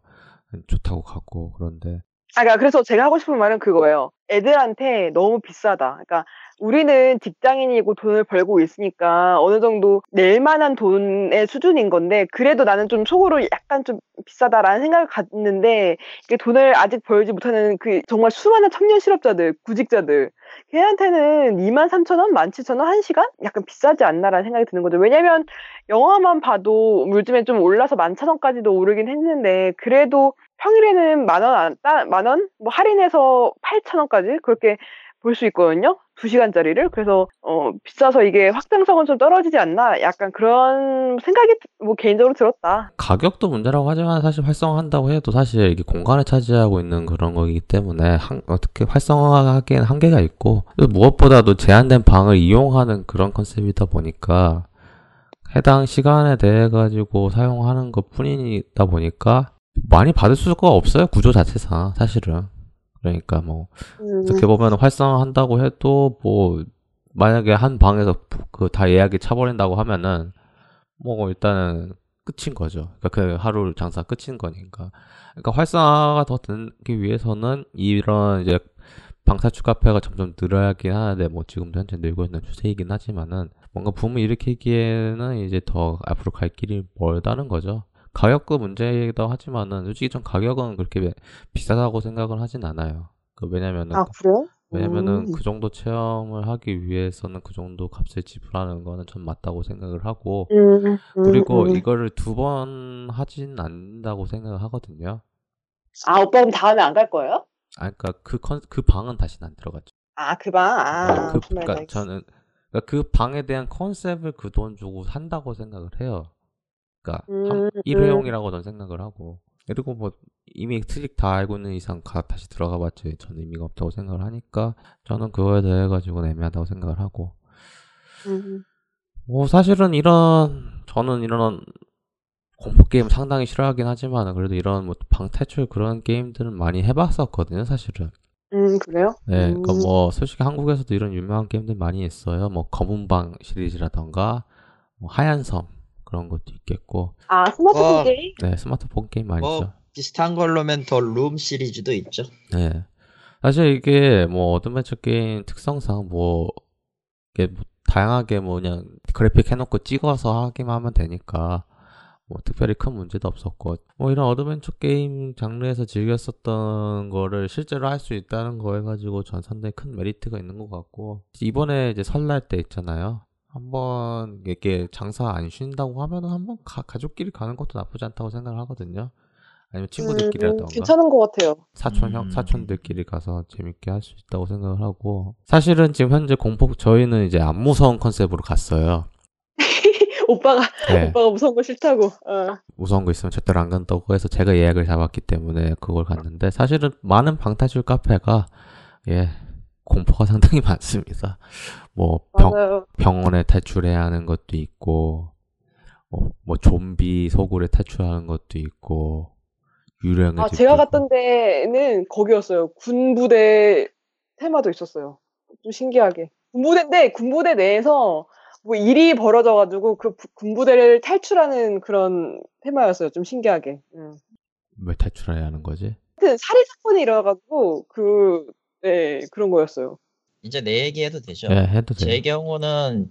Speaker 1: 좋다고 가고 그런데
Speaker 3: 아, 그러니까 그래서 제가 하고 싶은 말은 그거예요. 애들한테 너무 비싸다. 그러니까 우리는 직장인이고 돈을 벌고 있으니까 어느 정도 낼 만한 돈의 수준인 건데 그래도 나는 좀 속으로 약간 좀 비싸다라는 생각을 갖는데 이게 돈을 아직 벌지 못하는 그 정말 수많은 청년 실업자들, 구직자들 걔한테는 2만 3천 원, 1만 7천 원 한 시간? 약간 비싸지 않나라는 생각이 드는 거죠. 왜냐면 영화만 봐도 요즘에 좀 올라서 11,000원까지도 오르긴 했는데 그래도 평일에는 만 원, 만 원? 뭐 할인해서 8,000원까지 그렇게 볼 수 있거든요. 2시간짜리를. 그래서, 어, 비싸서 이게 확장성은 좀 떨어지지 않나? 약간 그런 생각이 뭐 개인적으로 들었다.
Speaker 1: 가격도 문제라고 하지만 사실 활성화한다고 해도 사실 이게 공간을 차지하고 있는 그런 거기 때문에 한- 어떻게 활성화하기엔 한계가 있고 또 무엇보다도 제한된 방을 이용하는 그런 컨셉이다 보니까 해당 시간에 대해 가지고 사용하는 것 뿐이다 보니까 많이 받을 수가 없어요 구조 자체상 사실은 그러니까 뭐
Speaker 3: 음,
Speaker 1: 어떻게 보면 활성화한다고 해도 뭐 만약에 한 방에서 그 다 예약이 차버린다고 하면은 뭐 일단은 끝인 거죠. 그러니까 그 하루 장사 끝인 거니까. 그러니까 활성화가 더 되기 위해서는 이런 이제 방탈출 카페가 점점 늘어야긴 하는데 뭐 지금도 현재 늘고 있는 추세이긴 하지만은 뭔가 붐을 일으키기에는 이제 더 앞으로 갈 길이 멀다는 거죠. 가격도 문제이기도 하지만은 솔직히 전 가격은 그렇게 비싸다고 생각을 하진 않아요. 그 왜냐면은
Speaker 3: 아 그래요?
Speaker 1: 왜냐면은
Speaker 3: 음.
Speaker 1: 그 정도 체험을 하기 위해서는 그 정도 값을 지불하는 거는 전 맞다고 생각을 하고
Speaker 3: 음, 음,
Speaker 1: 그리고
Speaker 3: 음.
Speaker 1: 이거를 두 번 하진 않는다고 생각을 하거든요.
Speaker 3: 아 오빠 그럼 다음에 안 갈 거예요?
Speaker 1: 아, 그러니까 그 컨, 그 방은 다시는 안 들어갔죠.
Speaker 3: 아 그 방? 아
Speaker 1: 그,
Speaker 3: 무슨 말인지
Speaker 1: 그러니까. 저는 그러니까 그 방에 대한 컨셉을 그 돈 주고 산다고 생각을 해요. 그러니까 한
Speaker 3: 음,
Speaker 1: 일회용이라고 저는 생각을 하고 그리고 뭐 이미 트릭 다 알고 있는 이상 가, 다시 들어가봤자 저는 의미가 없다고 생각을 하니까 저는 그거에 대해 가지고는 애매하다고 생각을 하고
Speaker 3: 음.
Speaker 1: 뭐 사실은 이런 저는 이런 공포 게임 상당히 싫어하긴 하지만 그래도 이런 뭐 방탈출 그런 게임들은 많이 해봤었거든요 사실은
Speaker 3: 음 그래요?
Speaker 1: 네,
Speaker 3: 음.
Speaker 1: 그러니까 뭐 솔직히 한국에서도 이런 유명한 게임들 많이 있어요. 뭐 검은 방 시리즈라던가 뭐 하얀 섬 그런 것도 있겠고,
Speaker 3: 아 스마트폰
Speaker 2: 어.
Speaker 3: 게임?
Speaker 1: 네 스마트폰 게임 많이
Speaker 2: 뭐
Speaker 1: 있죠.
Speaker 2: 비슷한 걸로면 The Room 시리즈도 있죠.
Speaker 1: 네, 사실 이게 뭐 어드벤처 게임 특성상 뭐 이게 뭐 다양하게 뭐 그냥 그래픽 해놓고 찍어서 하기만 하면 되니까 뭐 특별히 큰 문제도 없었고 뭐 이런 어드벤처 게임 장르에서 즐겼었던 거를 실제로 할 수 있다는 거 해가지고 전 상당히 큰 메리트가 있는 것 같고 이번에 이제 설날 때 있잖아요 한번 이게 장사 안 쉰다고 하면은 한번 가, 가족끼리 가는 것도 나쁘지 않다고 생각을 하거든요 아니면
Speaker 3: 음,
Speaker 1: 친구들끼리라던가
Speaker 3: 괜찮은 것 같아요.
Speaker 1: 사촌 형
Speaker 2: 음.
Speaker 1: 사촌들끼리 가서 재밌게 할 수 있다고 생각을 하고 사실은 지금 현재 공포 저희는 이제 안 무서운 컨셉으로 갔어요. <laughs>
Speaker 3: 오빠가
Speaker 1: 네.
Speaker 3: 오빠가 무서운 거 싫다고. 어.
Speaker 1: 무서운 거 있으면 절대로 안 간다고 해서 제가 예약을 잡았기 때문에 그걸 갔는데 사실은 많은 방탈출 카페가 예 공포가 상당히 <laughs> 많습니다. 뭐 병,
Speaker 3: 맞아요.
Speaker 1: 병 원에 탈출해야 하는 것도 있고 뭐, 뭐 좀비 소굴에 탈출하는 것도 있고 유령의
Speaker 3: 아 제가
Speaker 1: 있고.
Speaker 3: 갔던 데는 거기였어요. 군부대 테마도 있었어요. 좀 신기하게. 군부대인데 군부대 내에서 뭐 일이 벌어져가지고 그 부- 군부대를 탈출하는 그런 테마였어요. 좀 신기하게. 음.
Speaker 1: 왜 탈출해야 하는 거지?
Speaker 3: 하여튼 살인 사건이 일어나가지고 그 네, 그런 거였어요.
Speaker 2: 이제 내 얘기해도 되죠.
Speaker 1: 예 해도 돼요.
Speaker 2: 제 경우는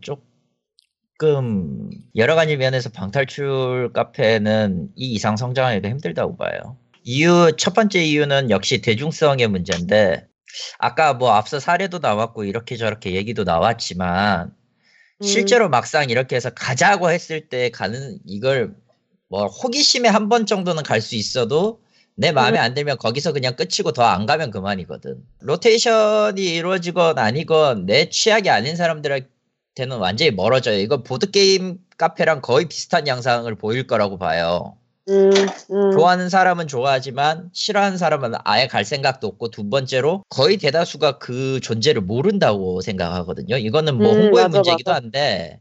Speaker 2: 조금 여러 가지 면에서 방탈출 카페는 이 이상 성장하기가 힘들다고 봐요. 이유 첫 번째 이유는 역시 대중성의 문제인데 아까 뭐 앞서 사례도 나왔고 이렇게 저렇게 얘기도 나왔지만
Speaker 3: 음.
Speaker 2: 실제로 막상 이렇게 해서 가자고 했을 때 가는 이걸 뭐 호기심에 한 번 정도는 갈 수 있어도 내 마음에 안 들면 거기서 그냥 끝이고 더 안 가면 그만이거든. 로테이션이 이루어지건 아니건 내 취향이 아닌 사람들한테는 완전히 멀어져요. 이거 보드게임 카페랑 거의 비슷한 양상을 보일 거라고 봐요.
Speaker 3: 음, 음.
Speaker 2: 좋아하는 사람은 좋아하지만 싫어하는 사람은 아예 갈 생각도 없고 두 번째로 거의 대다수가 그 존재를 모른다고 생각하거든요. 이거는 뭐
Speaker 3: 음,
Speaker 2: 홍보의
Speaker 3: 맞아,
Speaker 2: 문제이기도
Speaker 3: 맞아.
Speaker 2: 한데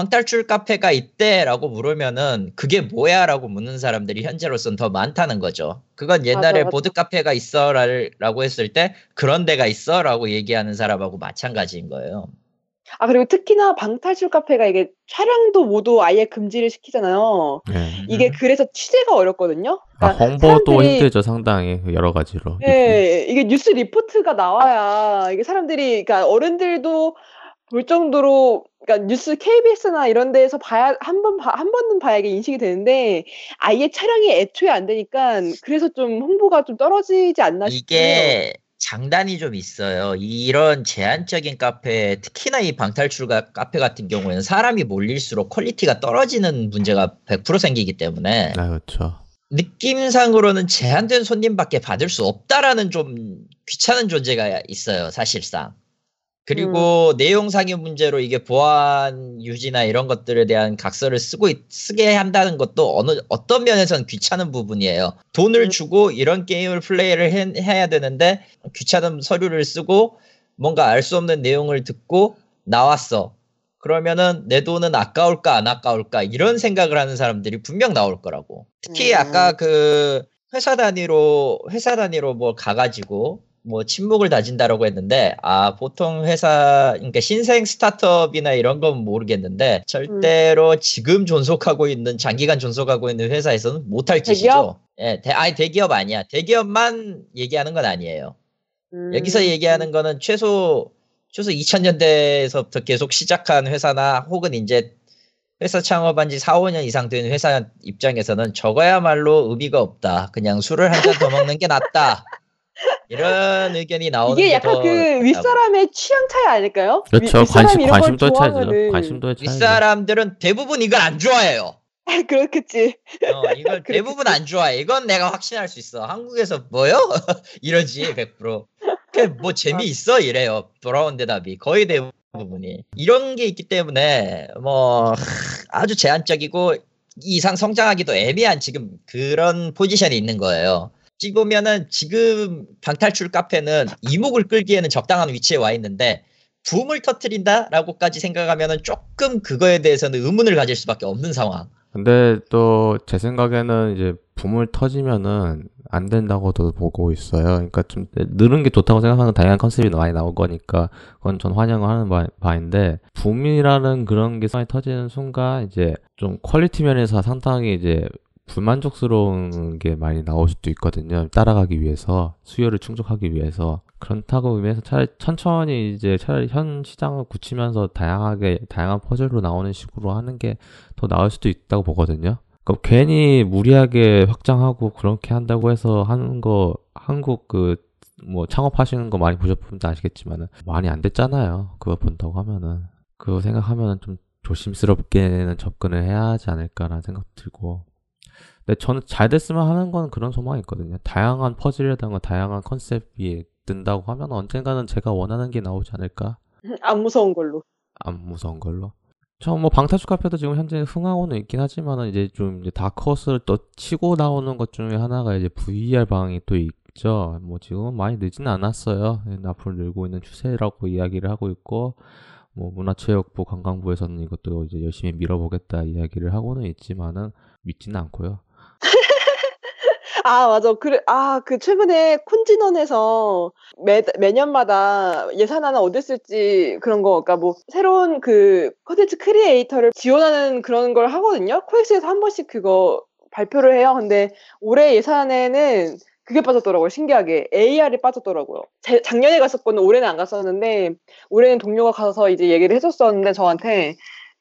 Speaker 2: 방탈출 카페가 있대라고 물으면은 그게 뭐야라고 묻는 사람들이 현재로서는 더 많다는 거죠. 그건 옛날에
Speaker 3: 맞아.
Speaker 2: 보드 카페가 있어라고 했을 때 그런 데가 있어라고 얘기하는 사람하고 마찬가지인 거예요.
Speaker 3: 아 그리고 특히나 방탈출 카페가 이게 촬영도 모두 아예 금지를 시키잖아요.
Speaker 1: 예.
Speaker 3: 이게
Speaker 2: 음.
Speaker 3: 그래서 취재가 어렵거든요.
Speaker 1: 아,
Speaker 3: 그러니까
Speaker 1: 홍보도
Speaker 3: 사람들이-
Speaker 1: 힘들죠, 상당히. 여러 가지로.
Speaker 3: 예, 이게 뉴스 리포트가 나와야 이게 사람들이 그러니까 어른들도 볼 정도로 그러니까 뉴스 KBS나 이런 데에서 봐야 한 번 한 번은 봐야 이게 인식이 되는데 아예 촬영이 애초에 안 되니까 그래서 좀 홍보가 좀 떨어지지 않나 싶어요.
Speaker 2: 이게 장단이 좀 있어요. 이런 제한적인 카페, 특히나 이 방탈출 가- 카페 같은 경우에는 사람이 몰릴수록 퀄리티가 떨어지는 문제가 100% 생기기 때문에
Speaker 1: 아, 그렇죠.
Speaker 2: 느낌상으로는 제한된 손님밖에 받을 수 없다라는 좀 귀찮은 존재가 있어요, 사실상. 그리고 내용상의 문제로 이게 보안 유지나 이런 것들에 대한 각서를 쓰고 있- 쓰게 한다는 것도 어느 어떤 면에서는 귀찮은 부분이에요. 돈을
Speaker 3: 음.
Speaker 2: 주고 이런 게임을 플레이를 해, 해야 되는데 귀찮은 서류를 쓰고 뭔가 알 수 없는 내용을 듣고 나왔어. 그러면은 내 돈은 아까울까 안 아까울까 이런 생각을 하는 사람들이 분명 나올 거라고. 특히
Speaker 3: 음.
Speaker 2: 아까 그 회사 단위로 회사 단위로 뭐 가가지고 뭐 침묵을 다진다라고 했는데 아 보통 회사 그러니까 신생 스타트업이나 이런 건 모르겠는데 절대로 지금 존속하고 있는 장기간 존속하고 있는 회사에서는 못할 짓이죠. 예, 대, 아니 대기업 아니야. 대기업만 얘기하는 건 아니에요.
Speaker 3: 음.
Speaker 2: 여기서 얘기하는 거는 최소 최소 2000년대에서부터 계속 시작한 회사나 혹은 이제 회사 창업한 지 4, 5년 이상 된 회사 입장에서는 저거야말로 의미가 없다. 그냥 술을 한 잔 더 먹는 게 낫다. 이런 의견이 나오는
Speaker 3: 이게
Speaker 2: 게
Speaker 3: 약간
Speaker 2: 더
Speaker 3: 그. 윗사람의 취향 차이 아닐까요?
Speaker 1: 그렇죠.
Speaker 3: 윗- 윗사람이
Speaker 1: 관심 관심도의 차이죠. 관심도의 차이.
Speaker 2: 윗사람들은 대부분 이걸 안 좋아해요.
Speaker 3: 그렇겠지.
Speaker 2: 어, 이걸 <laughs> 대부분 안 좋아해. 이건 내가 확신할 수 있어. 한국에서 뭐요? <laughs> 이러지 100%. 그뭐 재미 있어 이래요. 돌아온 대답이 거의 대부분이 이런 게 있기 때문에 뭐 하, 아주 제한적이고 이상 성장하기도 애매한 지금 그런 포지션이 있는 거예요. 보면은 지금 방탈출 카페는 이목을 끌기에는 적당한 위치에 와 있는데 붐을 터트린다라고까지 생각하면은 조금 그거에 대해서는 의문을 가질 수밖에 없는 상황.
Speaker 1: 근데 또 제 생각에는 이제 붐을 터지면은 안 된다고도 보고 있어요. 그러니까 좀 느는 게 좋다고 생각하는 다양한 컨셉이 많이 나올 거니까 그건 전 환영을 하는 바, 바인데 붐이라는 그런 게 많이 터지는 순간 이제 좀 퀄리티 면에서 상당히 이제 불만족스러운 게 많이 나올 수도 있거든요. 따라가기 위해서 수요를 충족하기 위해서 그렇다고 의미해서 차라리 천천히 이제 차라리 현 시장을 굳히면서 다양하게 다양한 퍼즐로 나오는 식으로 하는 게 더 나을 수도 있다고 보거든요. 그러니까 괜히 무리하게 확장하고 그렇게 한다고 해서 하는 거 한국 그 뭐 창업하시는 거 많이 보셨으면 아시겠지만은 많이 안 됐잖아요. 그거 본다고 하면은 그거 생각하면은 좀 조심스럽게는 접근을 해야 하지 않을까라는 생각 들고 근데 저는 잘 됐으면 하는 건 그런 소망이 있거든요. 다양한 퍼즐이라든가 다양한 컨셉이 뜬다고 하면 언젠가는 제가 원하는 게 나오지 않을까? <laughs>
Speaker 3: 안 무서운 걸로.
Speaker 1: 안 무서운 걸로. 저 뭐 방탈출 카페도 지금 현재 흥하고는 있긴 하지만은 이제 좀 이제 다크호스를 또 치고 나오는 것 중에 하나가 이제 VR 방이 또 있죠. 뭐 지금은 많이 늦진 않았어요. 예, 앞으로 늘고 있는 추세라고 이야기를 하고 있고 뭐 문화체육부 관광부에서는 이것도 이제 열심히 밀어보겠다 이야기를 하고는 있지만은 믿지는 않고요. <laughs>
Speaker 3: 아, 맞아. 그래, 아, 그 최근에 콘진원에서 매, 매년마다 예산 하나 어디 쓸지 그런 거, 그러니까 뭐 새로운 그 컨텐츠 creator를 지원하는 그런 걸 하거든요. 코엑스에서 한 번씩 그거 발표를 해요. 근데 올해 예산에는 그게 빠졌더라고요. 신기하게. AR이 빠졌더라고요. 제- 작년에 갔었거든 올해는 안 갔었는데 올해는 동료가 가서 이제 얘기를 해줬었는데 저한테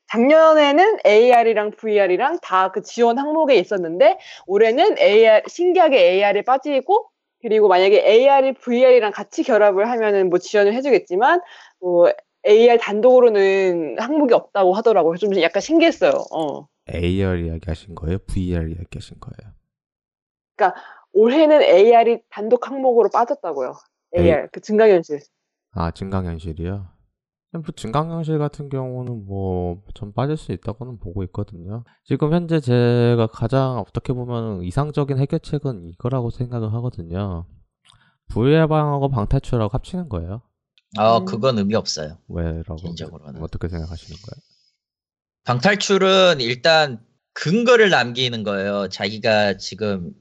Speaker 3: 작년에는 AR이랑 VR이랑 다 그 지원 항목에 있었는데 올해는 AR 신기하게 AR이 빠지고 그리고 만약에 AR이 VR이랑 같이 결합을 하면은 뭐 지원을 해주겠지만 뭐 AR 단독으로는 항목이 없다고 하더라고요. 좀 약간 신기했어요. 어.
Speaker 1: AR 이야기 하신 거예요? VR 이야기 하신 거예요?
Speaker 3: 올해는 AR이 단독 항목으로 빠졌다고요. AR 그 증강현실.
Speaker 1: 아, 증강현실이요? 뭐 증강현실 같은 경우는 뭐 전 빠질 수 있다고는 보고 있거든요. 지금 현재 제가 가장 어떻게 보면 이상적인 해결책은 이거라고 생각을 하거든요. VR방하고 방탈출하고 합치는 거예요.
Speaker 2: 어
Speaker 3: 음.
Speaker 2: 그건 의미 없어요.
Speaker 1: 왜라고
Speaker 2: 개인적으로는.
Speaker 1: 어떻게 생각하시는 거예요?
Speaker 2: 방탈출은 일단 근거를 남기는 거예요. 자기가 지금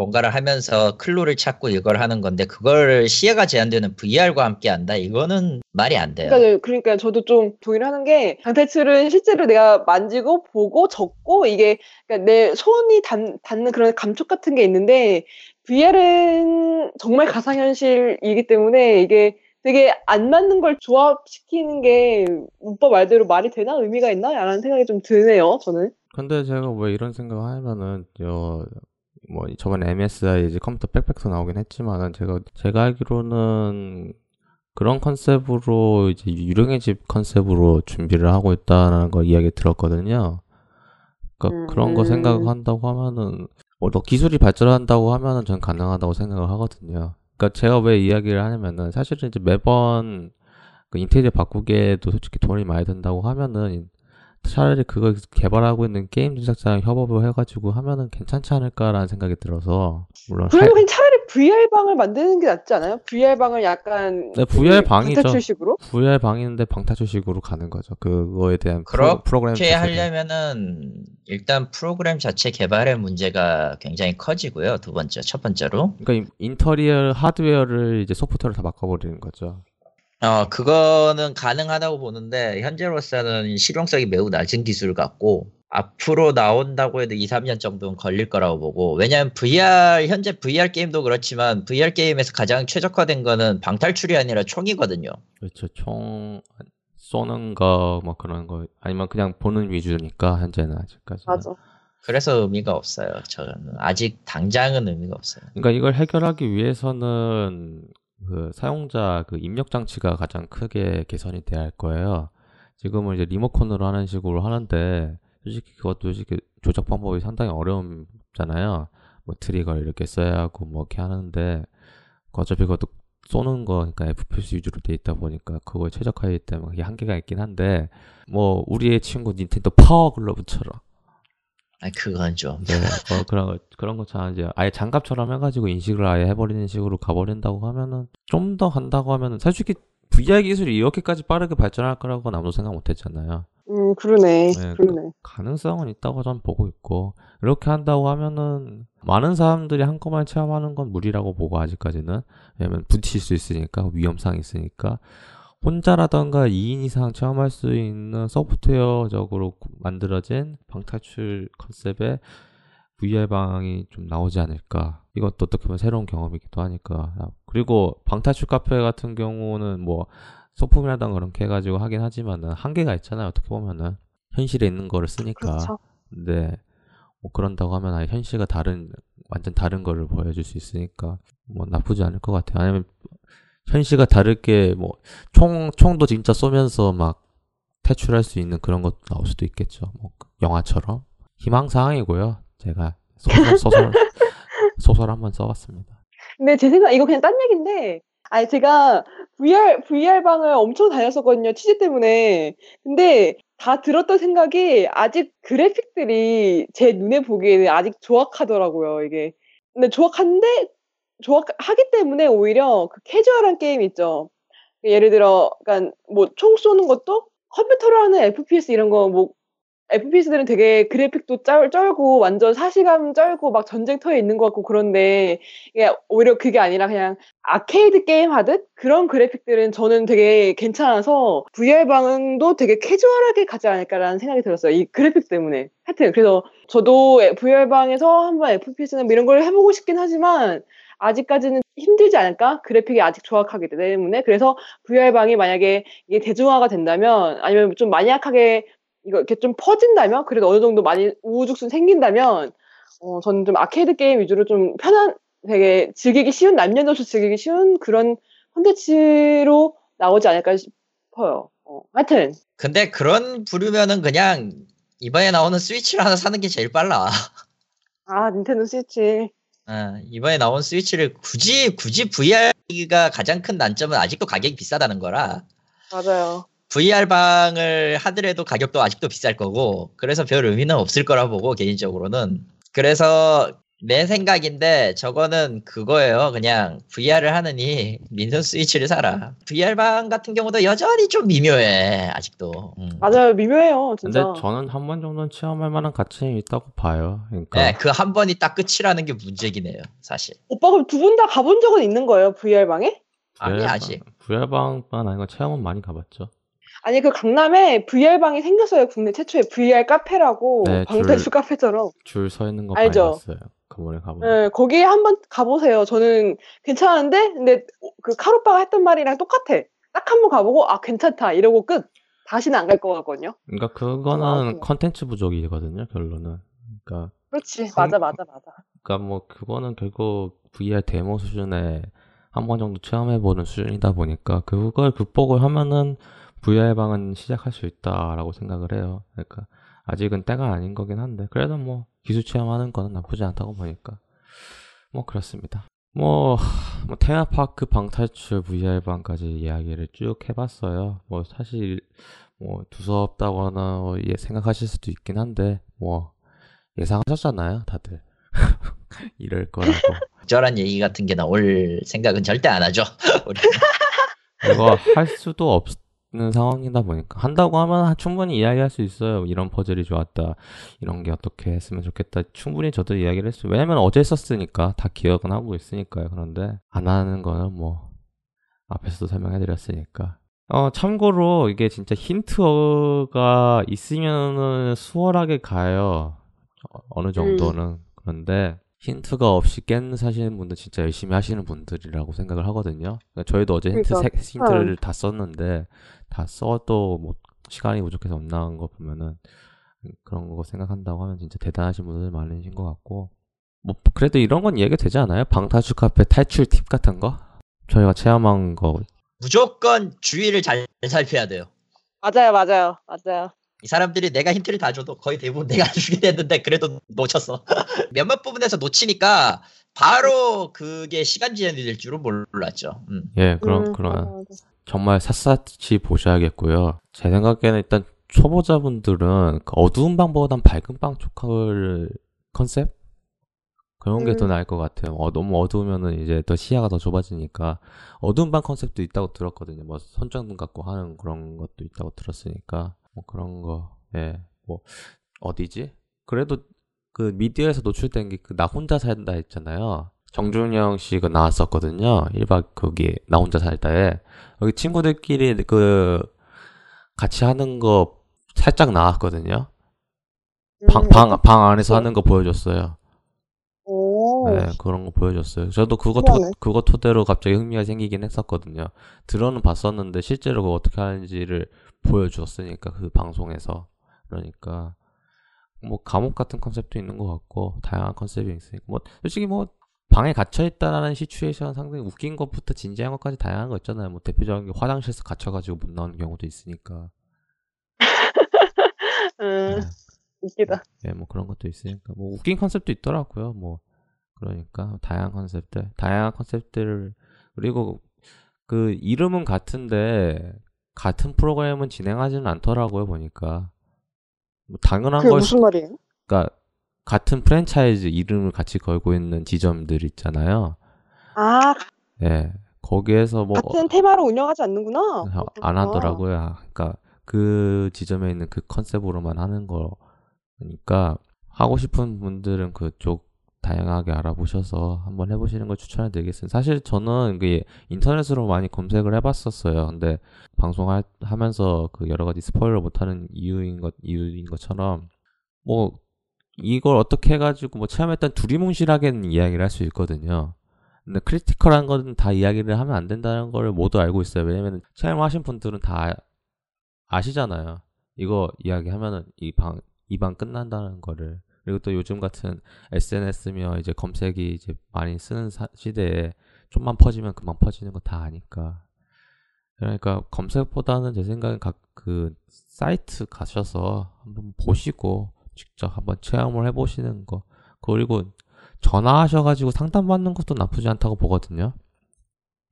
Speaker 2: 뭔가를 하면서 클로를 찾고 이걸 하는 건데 그걸 시야가 제한되는 VR과 함께 한다. 이거는 말이 안 돼요.
Speaker 3: 그러니까, 그러니까 저도 좀 동의를 하는 게 강탈출은 실제로 내가 만지고 보고 적고 이게 그러니까 내 손이 닿, 닿는 그런 감촉 같은 게 있는데 VR은 정말 가상현실이기 때문에 이게 되게 안 맞는 걸 조합시키는 게 오빠 말대로 말이 되나 의미가 있나? 라는 생각이 좀 드네요, 저는.
Speaker 1: 근데 제가 왜 이런 생각을 하냐면은 저 뭐 저번에 MSI 이제 컴퓨터 백팩도 나오긴 했지만은 제가 제가 알기로는 그런 컨셉으로 이제 유령의 집 컨셉으로 준비를 하고 있다는 거 이야기 들었거든요. 그러니까
Speaker 3: 음.
Speaker 1: 그런 거 생각한다고 하면은 뭐더 기술이 발전한다고 하면은 전 가능하다고 생각을 하거든요. 그러니까 제가 왜 이야기를 하냐면은 사실은 이제 매번 그 인테리어 바꾸기에도 솔직히 돈이 많이 든다고 하면은 차라리 그걸 개발하고 있는 게임 제작자랑 협업을 해가지고 하면은 괜찮지 않을까라는 생각이 들어서 물론
Speaker 3: 그러면 그냥 차라리 VR방을 만드는 게 낫지 않아요? VR방을 약간
Speaker 1: 네, VR 방이죠.
Speaker 3: 방탈출식으로?
Speaker 1: VR 방인데 방탈출식으로 가는 거죠. 그거에 대한 프로, 프로그램
Speaker 2: 그렇게. 하려면은 일단 프로그램 자체 개발의 문제가 굉장히 커지고요. 두 번째, 첫 번째로.
Speaker 1: 그러니까 인- 인터리어 하드웨어를 이제 소프트웨어로 다 바꿔버리는 거죠.
Speaker 2: 어, 그거는 가능하다고 보는데, 현재로서는 실용성이 매우 낮은 기술 같고, 앞으로 나온다고 해도 2, 3년 정도는 걸릴 거라고 보고, 왜냐면 VR, 현재 VR 게임도 그렇지만, VR 게임에서 가장 최적화된 거는 방탈출이 아니라 총이거든요.
Speaker 1: 그렇죠. 총 쏘는 거 뭐 그런 거 아니면 그냥 보는 위주니까 현재는 아직까지.
Speaker 3: 맞아.
Speaker 2: 그래서 의미가 없어요. 저는 아직 당장은 의미가 없어요.
Speaker 1: 그러니까 이걸 해결하기 위해서는 그 사용자 그 입력 장치가 가장 크게 개선이 돼야 할 거예요. 지금은 이제 리모컨으로 하는 식으로 하는데 솔직히 그것도 솔직히 조작 방법이 상당히 어려움잖아요. 뭐 트리거를 이렇게 써야 하고 뭐 이렇게 하는데 어차피 그것도 쏘는 거 그러니까 FPS 위주로 돼 있다 보니까 그거에 최적화이기 때문에 그게 한계가 있긴 한데 뭐 우리의 친구 닌텐도 파워 글러브처럼
Speaker 2: 아 그건 좀.
Speaker 1: 네, 어, 그런 거, 그런 것처럼 이제 아예 장갑처럼 해가지고 인식을 아예 해버리는 식으로 가버린다고 하면은 좀더 한다고 하면은 솔직히 VR 기술이 이렇게까지 빠르게 발전할 거라고는 아무도 생각 못 했잖아요.
Speaker 3: 음, 그러네.
Speaker 1: 네,
Speaker 3: 그러네.
Speaker 1: 가능성은 있다고 전 보고 있고, 이렇게 한다고 하면은 많은 사람들이 한꺼번에 체험하는 건 무리라고 보고 아직까지는. 왜냐면 부딪힐 수 있으니까, 위험성이 있으니까. 혼자라던가 2인 이상 체험할 수 있는 소프트웨어적으로 만들어진 방탈출 컨셉의 VR 방이 좀 나오지 않을까. 이것도 어떻게 보면 새로운 경험이기도 하니까. 그리고 방탈출 카페 같은 경우는 뭐 소품이라던가 그렇게 해가지고 하긴 하지만은 한계가 있잖아요. 어떻게 보면은 현실에 있는 거를 쓰니까.
Speaker 3: 그렇죠.
Speaker 1: 근데 뭐 그런다고 하면 아예 현실과 다른 완전 다른 거를 보여줄 수 있으니까 뭐 나쁘지 않을 것 같아요. 아니면 현실과 다르게 뭐 총 총도 진짜 쏘면서 막 퇴출할 수 있는 그런 것도 나올 수도 있겠죠. 뭐 영화처럼 희망 사항이고요. 제가 소설 <laughs> 소설, 소설 한번 써봤습니다.
Speaker 3: 근데 제 생각 이거 그냥 딴 얘기인데 아니 제가 VR VR 방을 엄청 다녔었거든요 취재 때문에 근데 다 들었던 생각이 아직 그래픽들이 제 눈에 보기에는 아직 조악하더라고요 이게 근데 조악한데 조악하기 때문에 오히려 그 캐주얼한 게임 있죠 예를 들어 그러니까 뭐 총 쏘는 것도 컴퓨터로 하는 FPS 이런 거 뭐 FPS들은 되게 그래픽도 쩔, 쩔고 완전 사시감 쩔고 막 전쟁터에 있는 것 같고 그런데 오히려 그게 아니라 그냥 아케이드 게임 하듯 그런 그래픽들은 저는 되게 괜찮아서 VR 방도 되게 캐주얼하게 가지 않을까라는 생각이 들었어요. 이 그래픽 때문에. 하여튼 그래서 저도 VR 방에서 한번 FPS나 뭐 이런 걸 해보고 싶긴 하지만 아직까지는 힘들지 않을까? 그래픽이 아직 조악하기 때문에. 그래서 VR방이 만약에 이게 대중화가 된다면, 아니면 좀 마니악하게 이거 이렇게 좀 퍼진다면 그래도 어느 정도 많이 우후죽순 생긴다면 어 저는 좀 아케이드 게임 위주로 좀 편한 되게 즐기기 쉬운 남녀노소 즐기기 쉬운 그런 콘텐츠로 나오지 않을까 싶어요. 어, 하여튼
Speaker 2: 근데 그런 부류면은 그냥 이번에 나오는 스위치를 하나 사는 게 제일 빨라.
Speaker 3: 아 닌텐도 스위치
Speaker 2: 어, 이번에 나온 스위치를 굳이 굳이 VR가 가장 큰 난점은 아직도 가격이 비싸다는 거라.
Speaker 3: 맞아요.
Speaker 2: VR 방을 하더라도 가격도 아직도 비쌀 거고 그래서 별 의미는 없을 거라 보고 개인적으로는 그래서 내 생각인데 저거는 그거예요 그냥 VR을 하느니 민선 스위치를 사라 VR 방 같은 경우도 여전히 좀 미묘해 아직도 음.
Speaker 3: 맞아요 미묘해요
Speaker 1: 근데
Speaker 3: 진짜.
Speaker 1: 저는 한 번 정도는 체험할 만한 가치는 있다고 봐요. 그러니까
Speaker 2: 네, 그 한 번이 딱 끝이라는 게 문제긴 해요 사실
Speaker 3: 오빠 그럼 두 분 다 가본 적은 있는 거예요 VR 방에?
Speaker 2: 아니 아직
Speaker 1: VR방만 아니고 체험은 많이 가봤죠.
Speaker 3: 아니 그 강남에 VR 방이 생겼어요 국내 최초의 VR 카페라고
Speaker 1: 네,
Speaker 3: 방탈출
Speaker 1: 줄-
Speaker 3: 카페처럼.
Speaker 1: 줄 서 있는 거
Speaker 3: 알죠?
Speaker 1: 많이 봤어요. 그번에 가보면.
Speaker 3: 네, 거기에 한번 가보세요. 저는 괜찮은데, 근데 그 카로빠가 했던 말이랑 똑같아. 딱 한 번 가보고, 아, 괜찮다. 이러고 끝. 다시는 안 갈 것 같거든요.
Speaker 1: 그러니까
Speaker 3: 아,
Speaker 1: 그거는. 컨텐츠 부족이거든요. 결론은. 그러니까
Speaker 3: 그렇지.
Speaker 1: 한-
Speaker 3: 맞아, 맞아, 맞아.
Speaker 1: 그러니까 뭐 그거는 결국 VR 데모 수준에 한 번 정도 체험해보는 수준이다 보니까 그걸 극복을 하면은 VR 방은 시작할 수 있다라고 생각을 해요. 그러니까 아직은 때가 아닌 거긴 한데 그래도 뭐 기술 체험하는 거는 나쁘지 않다고 보니까 뭐 그렇습니다. 뭐, 뭐 테마파크 방탈출 VR 방까지 이야기를 쭉 해봤어요. 뭐 사실 뭐 두서없다거나 뭐 예, 생각하실 수도 있긴 한데 뭐 예상하셨잖아요, 다들. <laughs> 이럴 거라고. <laughs>
Speaker 2: 적절한 얘기 같은 게 나올 생각은 절대 안 하죠 <laughs>
Speaker 1: 이거 할 수도 없 는 상황이다 보니까 한다고 하면 충분히 이야기할 수 있어요. 이런 퍼즐이 좋았다. 이런 게 어떻게 했으면 좋겠다. 충분히 저도 이야기를 했어요. 왜냐면 어제 썼으니까 다 기억은 하고 있으니까요. 그런데 안 하는 거는 뭐 앞에서도 설명해드렸으니까. 어 참고로 이게 진짜 힌트가 있으면은 수월하게 가요. 어, 어느 정도는 그런데 힌트가 없이 깬 사시는 분들 진짜 열심히 하시는 분들이라고 생각을 하거든요. 그러니까 저희도 어제 힌트
Speaker 3: 그러니까.
Speaker 1: 세- 힌트를 다 썼는데 다 써도 뭐 시간이 부족해서 못 나간 거 보면은 그런 거 생각한다고 하면 진짜 대단하신 분들 많으신 것 같고 뭐 그래도 이런 건 이해가 되지 않아요? 방탈출 카페 탈출 팁 같은 거 저희가 체험한 거
Speaker 2: 무조건 주의를 잘 살펴야 돼요.
Speaker 3: 맞아요, 맞아요, 맞아요.
Speaker 2: 이 사람들이 내가 힌트를 다 줘도 거의 대부분 내가 주게 됐는데 그래도 놓쳤어. <laughs> 몇몇 부분에서 놓치니까 바로 그게 시간 지연이 될 줄은 몰랐죠. 음.
Speaker 1: 예, 그런
Speaker 3: 음,
Speaker 1: 그런. 정말 샅샅이 보셔야겠고요. 제 생각에는 일단 초보자분들은 그 어두운 방보단 밝은 방 쪽을 컨셉 그런 게더
Speaker 3: 음.
Speaker 1: 나을 것 같아요. 어, 너무 어두우면은 이제 더 시야가 더 좁아지니까 어두운 방 컨셉도 있다고 들었거든요. 뭐 손전등 갖고 하는 그런 것도 있다고 들었으니까 뭐 그런 거, 예, 뭐 어디지? 그래도 그 미디어에서 노출된 게 그 나 혼자 살다 했잖아요. 정준영 씨가 나왔었거든요. 1박 거기 나 혼자 살다에 여기 친구들끼리 그 같이 하는 거 살짝 나왔거든요. 방,
Speaker 3: 음,
Speaker 1: 방, 방 안에서 하는 거 보여줬어요.
Speaker 3: 오,
Speaker 1: 네, 그런 거 보여줬어요. 저도 그거, 토. 그거 토대로 갑자기 흥미가 생기긴 했었거든요. 들어는 봤었는데 실제로 그거 어떻게 하는지를 보여주었으니까 그 방송에서. 그러니까 뭐 감옥 같은 컨셉도 있는 것 같고 다양한 컨셉이 있으니까 뭐 솔직히 뭐 방에 gat혀 있다라는 시츄에이션 상당히 웃긴 것부터 진지한 것까지 다양한 거 있잖아요. 뭐 대표적인 게 화장실에서 갇혀가지고 못 나오는 경우도 있으니까. <laughs>
Speaker 3: 음,
Speaker 1: 네.
Speaker 3: 웃기다.
Speaker 1: 예, 뭐 그런 것도 있으니까 뭐 웃긴 컨셉도 있더라고요. 뭐 그러니까 다양한 컨셉들, 다양한 컨셉들을 그리고 그 이름은 같은데 같은 프로그램은 진행하지는 않더라고요. 보니까 뭐 당연한
Speaker 3: 그게
Speaker 1: 걸
Speaker 3: 무슨 말이에요?
Speaker 1: 그러니까 같은 프랜차이즈 이름을 같이 걸고 있는 지점들 있잖아요.
Speaker 3: 아,
Speaker 1: 예, 거기에서 뭐
Speaker 3: 같은 테마로 운영하지 않는구나.
Speaker 1: 어, 안. 하더라고요. 아, 그러니까 그 지점에 있는 그 컨셉으로만 하는 거니까 하고 싶은 분들은 그쪽 다양하게 알아보셔서 한번 해보시는 걸 추천해 드리겠습니다. 사실 저는 그 인터넷으로 많이 검색을 해봤었어요. 근데 방송하면서 그 여러 가지 스포일러 못하는 이유인 것 이유인 것처럼 뭐 이걸 어떻게 해가지고 뭐 체험했던 두리뭉실하게는 이야기를 할 수 있거든요. 근데 critical한 거는 다 이야기를 하면 안 된다는 걸 모두 알고 있어요. 왜냐면 체험하신 분들은 다 아시잖아요. 이거 이야기하면은 이 방, 이 방 끝난다는 거를. 그리고 또 요즘 같은 SNS며 이제 검색이 이제 많이 쓰는 사- 시대에 좀만 퍼지면 금방 퍼지는 거 다 아니까. 그러니까 검색보다는 제 생각엔 각 그 사이트 가셔서 한번 보시고 직접 한번 체험을 해보시는 거. 그리고 전화하셔가지고 상담받는 것도 나쁘지 않다고 보거든요.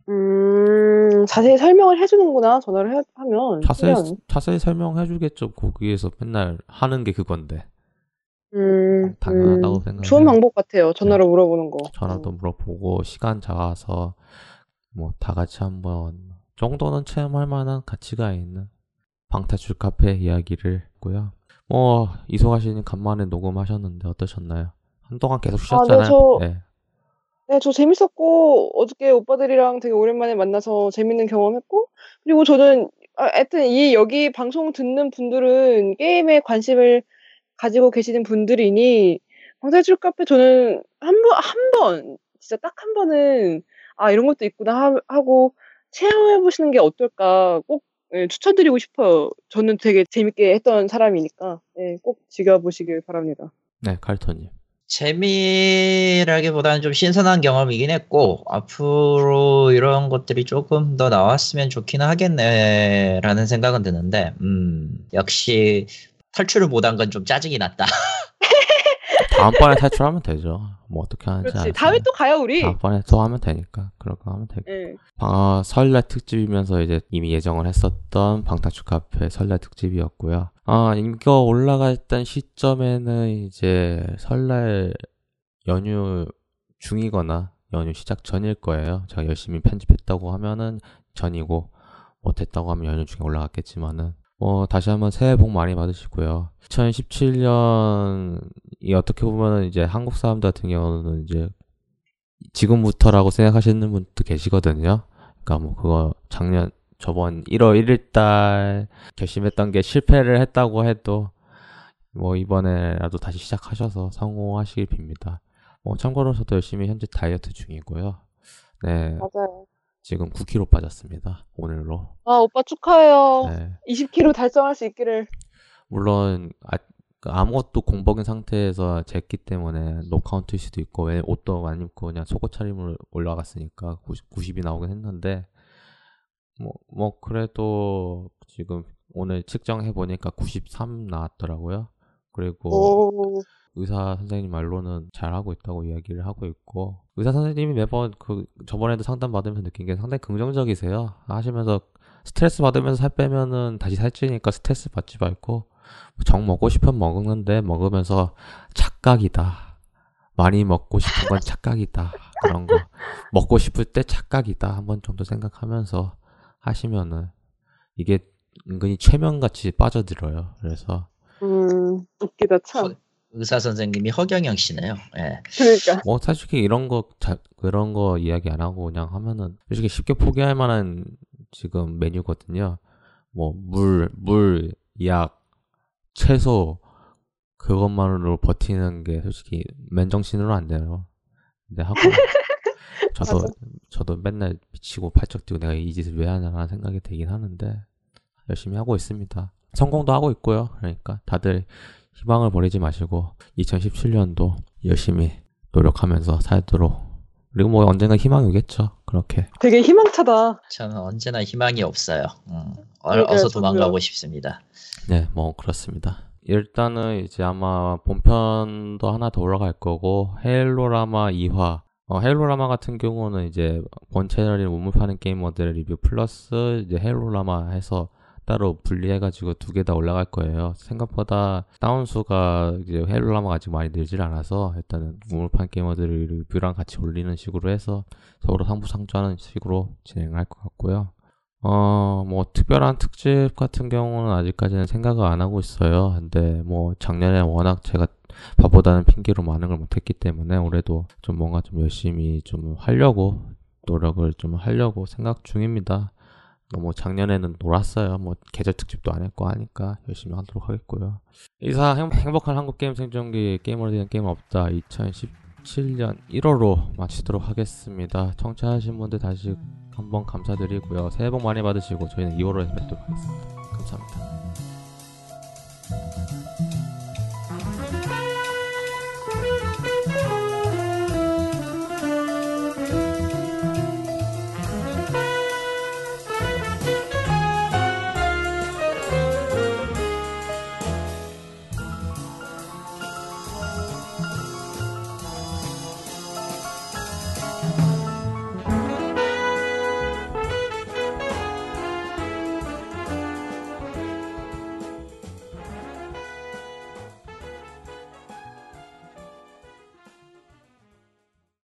Speaker 3: 음, 자세히 설명을 해주는구나, 전화를 해- 하면.
Speaker 1: 자세히. 자세히 설명해주겠죠. 거기에서 맨날 하는 게 그건데.
Speaker 3: 음,
Speaker 1: 당연하다고
Speaker 3: 음,
Speaker 1: 생각해요.
Speaker 3: 좋은 방법 같아요. 전화로 물어보는 거.
Speaker 1: 전화도
Speaker 3: 음.
Speaker 1: 물어보고, 시간 잡아서, 뭐, 다 같이 한번, 정도는 체험할 만한 가치가 있는 방탈출 카페 이야기를 했고요. 뭐, 이소가 씨는 간만에 녹음하셨는데 어떠셨나요? 한동안 계속 쉬셨잖아요.
Speaker 3: 저-
Speaker 1: 네.
Speaker 3: 네, 저 재밌었고, 어저께 오빠들이랑 되게 오랜만에 만나서 재밌는 경험했고, 그리고 저는, 아, 하여튼, 이, 여기 방송 듣는 분들은 게임에 관심을 가지고 계시는 분들이니, 방탈출 카페 저는 한 번, 한 번, 진짜 딱 한 번은, 아, 이런 것도 있구나 하- 하고, 체험해 보시는 게 어떨까 꼭 예, 추천드리고 싶어요. 저는 되게 재밌게 했던 사람이니까, 예, 꼭 즐겨보시길 바랍니다.
Speaker 1: 네, 칼토님.
Speaker 2: 재미라기보다는 좀 신선한 경험이긴 했고 앞으로 이런 것들이 조금 더 나왔으면 좋기는 하겠네라는 생각은 드는데 음 역시 탈출을 못한 건 좀 짜증이 났다. <laughs>
Speaker 1: 다음번에 탈출하면 되죠. 뭐, 어떻게 하는지
Speaker 3: 그렇지. 다음에 또 가요, 우리.
Speaker 1: 다음번에 또 하면 되니까. 그런 거 하면 되고.
Speaker 3: 예.
Speaker 1: 방, 설날 특집이면서 이제 이미 예정을 했었던 방탈출 카페 설날 특집이었고요. 아, 이거 올라갔던 시점에는 이제 설날 연휴 중이거나 연휴 시작 전일 거예요. 제가 열심히 편집했다고 하면은 전이고 못했다고 하면 연휴 중에 올라갔겠지만은 뭐 다시 한번 새해 복 많이 받으시고요. 2017년이 어떻게 보면은 이제 한국 사람들 같은 경우는 이제 지금부터라고 생각하시는 분도 계시거든요. 그러니까 뭐 그거 작년 저번 1월 1일 달 결심했던 게 실패를 했다고 해도 뭐 이번에라도 다시 시작하셔서 성공하시길 빕니다. 뭐 참고로 저도 열심히 현재 다이어트 중이고요. 네,
Speaker 3: 맞아요.
Speaker 1: 지금 9kg 빠졌습니다. 오늘로.
Speaker 3: 아, 오빠 축하해요.
Speaker 1: 네.
Speaker 3: 20kg 달성할 수 있기를.
Speaker 1: 물론 아, 그 아무것도 공복인 상태에서 쟀기 때문에 no count일 수도 있고 왜 옷도 안 입고 그냥 속옷 차림으로 올라갔으니까 90, 90 이 나오긴 했는데 뭐, 뭐 그래도 지금 오늘 측정해 보니까 93 나왔더라고요. 그리고
Speaker 3: 오,
Speaker 1: 의사 선생님 말로는 잘하고 있다고 이야기를 하고 있고 의사 선생님이 매번 그 저번에도 상담 받으면서 느낀 게 상당히 긍정적이세요. 하시면서 스트레스 받으면서 살 빼면은 다시 살찌니까 스트레스 받지 말고 정 먹고 싶으면 먹는데 먹으면서 착각이다. 많이 먹고 싶은 건 착각이다. 그런 거 먹고 싶을 때 착각이다. 한 번 정도 생각하면서 하시면은 이게 은근히 최면같이 빠져들어요. 그래서
Speaker 3: 음, 웃기다, 참.
Speaker 2: 의사 선생님이 허경영 씨네요. 예.
Speaker 3: 그러니까.
Speaker 1: 뭐 솔직히 이런 거 자, 그런 거 이야기 안 하고 그냥 하면은 솔직히 쉽게 포기할 만한 지금 메뉴거든요. 뭐 물, 물, 약, 채소 그것만으로 버티는 게 솔직히 맨정신으로 안 돼요. 근데 하고 <laughs> 저도. 저도 맨날 미치고 팔쩍 뛰고 내가 이 짓을 왜 하냐라는 생각이 들긴 하는데 열심히 하고 있습니다. 성공도 하고 있고요. 그러니까 다들 희망을 버리지 마시고 2017년도 열심히 노력하면서 살도록 그리고 뭐 언젠가 희망이 오겠죠. 그렇게
Speaker 3: 되게 희망차다.
Speaker 2: 저는 언제나 희망이 없어요. 음, 어, 어서. 도망가고 싶습니다.
Speaker 1: 네, 뭐 그렇습니다. 일단은 이제 아마 본편도 하나 더 올라갈 거고 헤일로라마 2화 어, 헤일로라마 같은 경우는 이제 본 채널인 우물 파는 게이머들의 리뷰 플러스 이제 헤일로라마 해서 따로 분리해가지고 두 개 다 올라갈 거예요. 생각보다 다운수가 이제 헤일로라마가 아직 많이 늘질 않아서 일단은 우물 파는 게이머들 리뷰랑 같이 올리는 식으로 해서 서로 상부상조하는 식으로 진행할 것 같고요. 어, 뭐, 특별한 특집 같은 경우는 아직까지는 생각을 안 하고 있어요. 근데 뭐, 작년에 워낙 제가 바보다는 핑계로 많은 걸 못했기 때문에 올해도 좀 뭔가 좀 열심히 좀 하려고, 노력을 좀 하려고 생각 중입니다. 뭐 작년에는 놀았어요. 뭐 계절 특집도 안 했고 하니까 열심히 하도록 하겠고요. 이상 행복한 한국 게임 생존기 게임으로 된 게임 없다 2017년 1월로 마치도록 하겠습니다. 청취하신 분들 다시 한번 감사드리고요. 새해 복 많이 받으시고 저희는 2월에 뵙도록 하겠습니다. 감사합니다.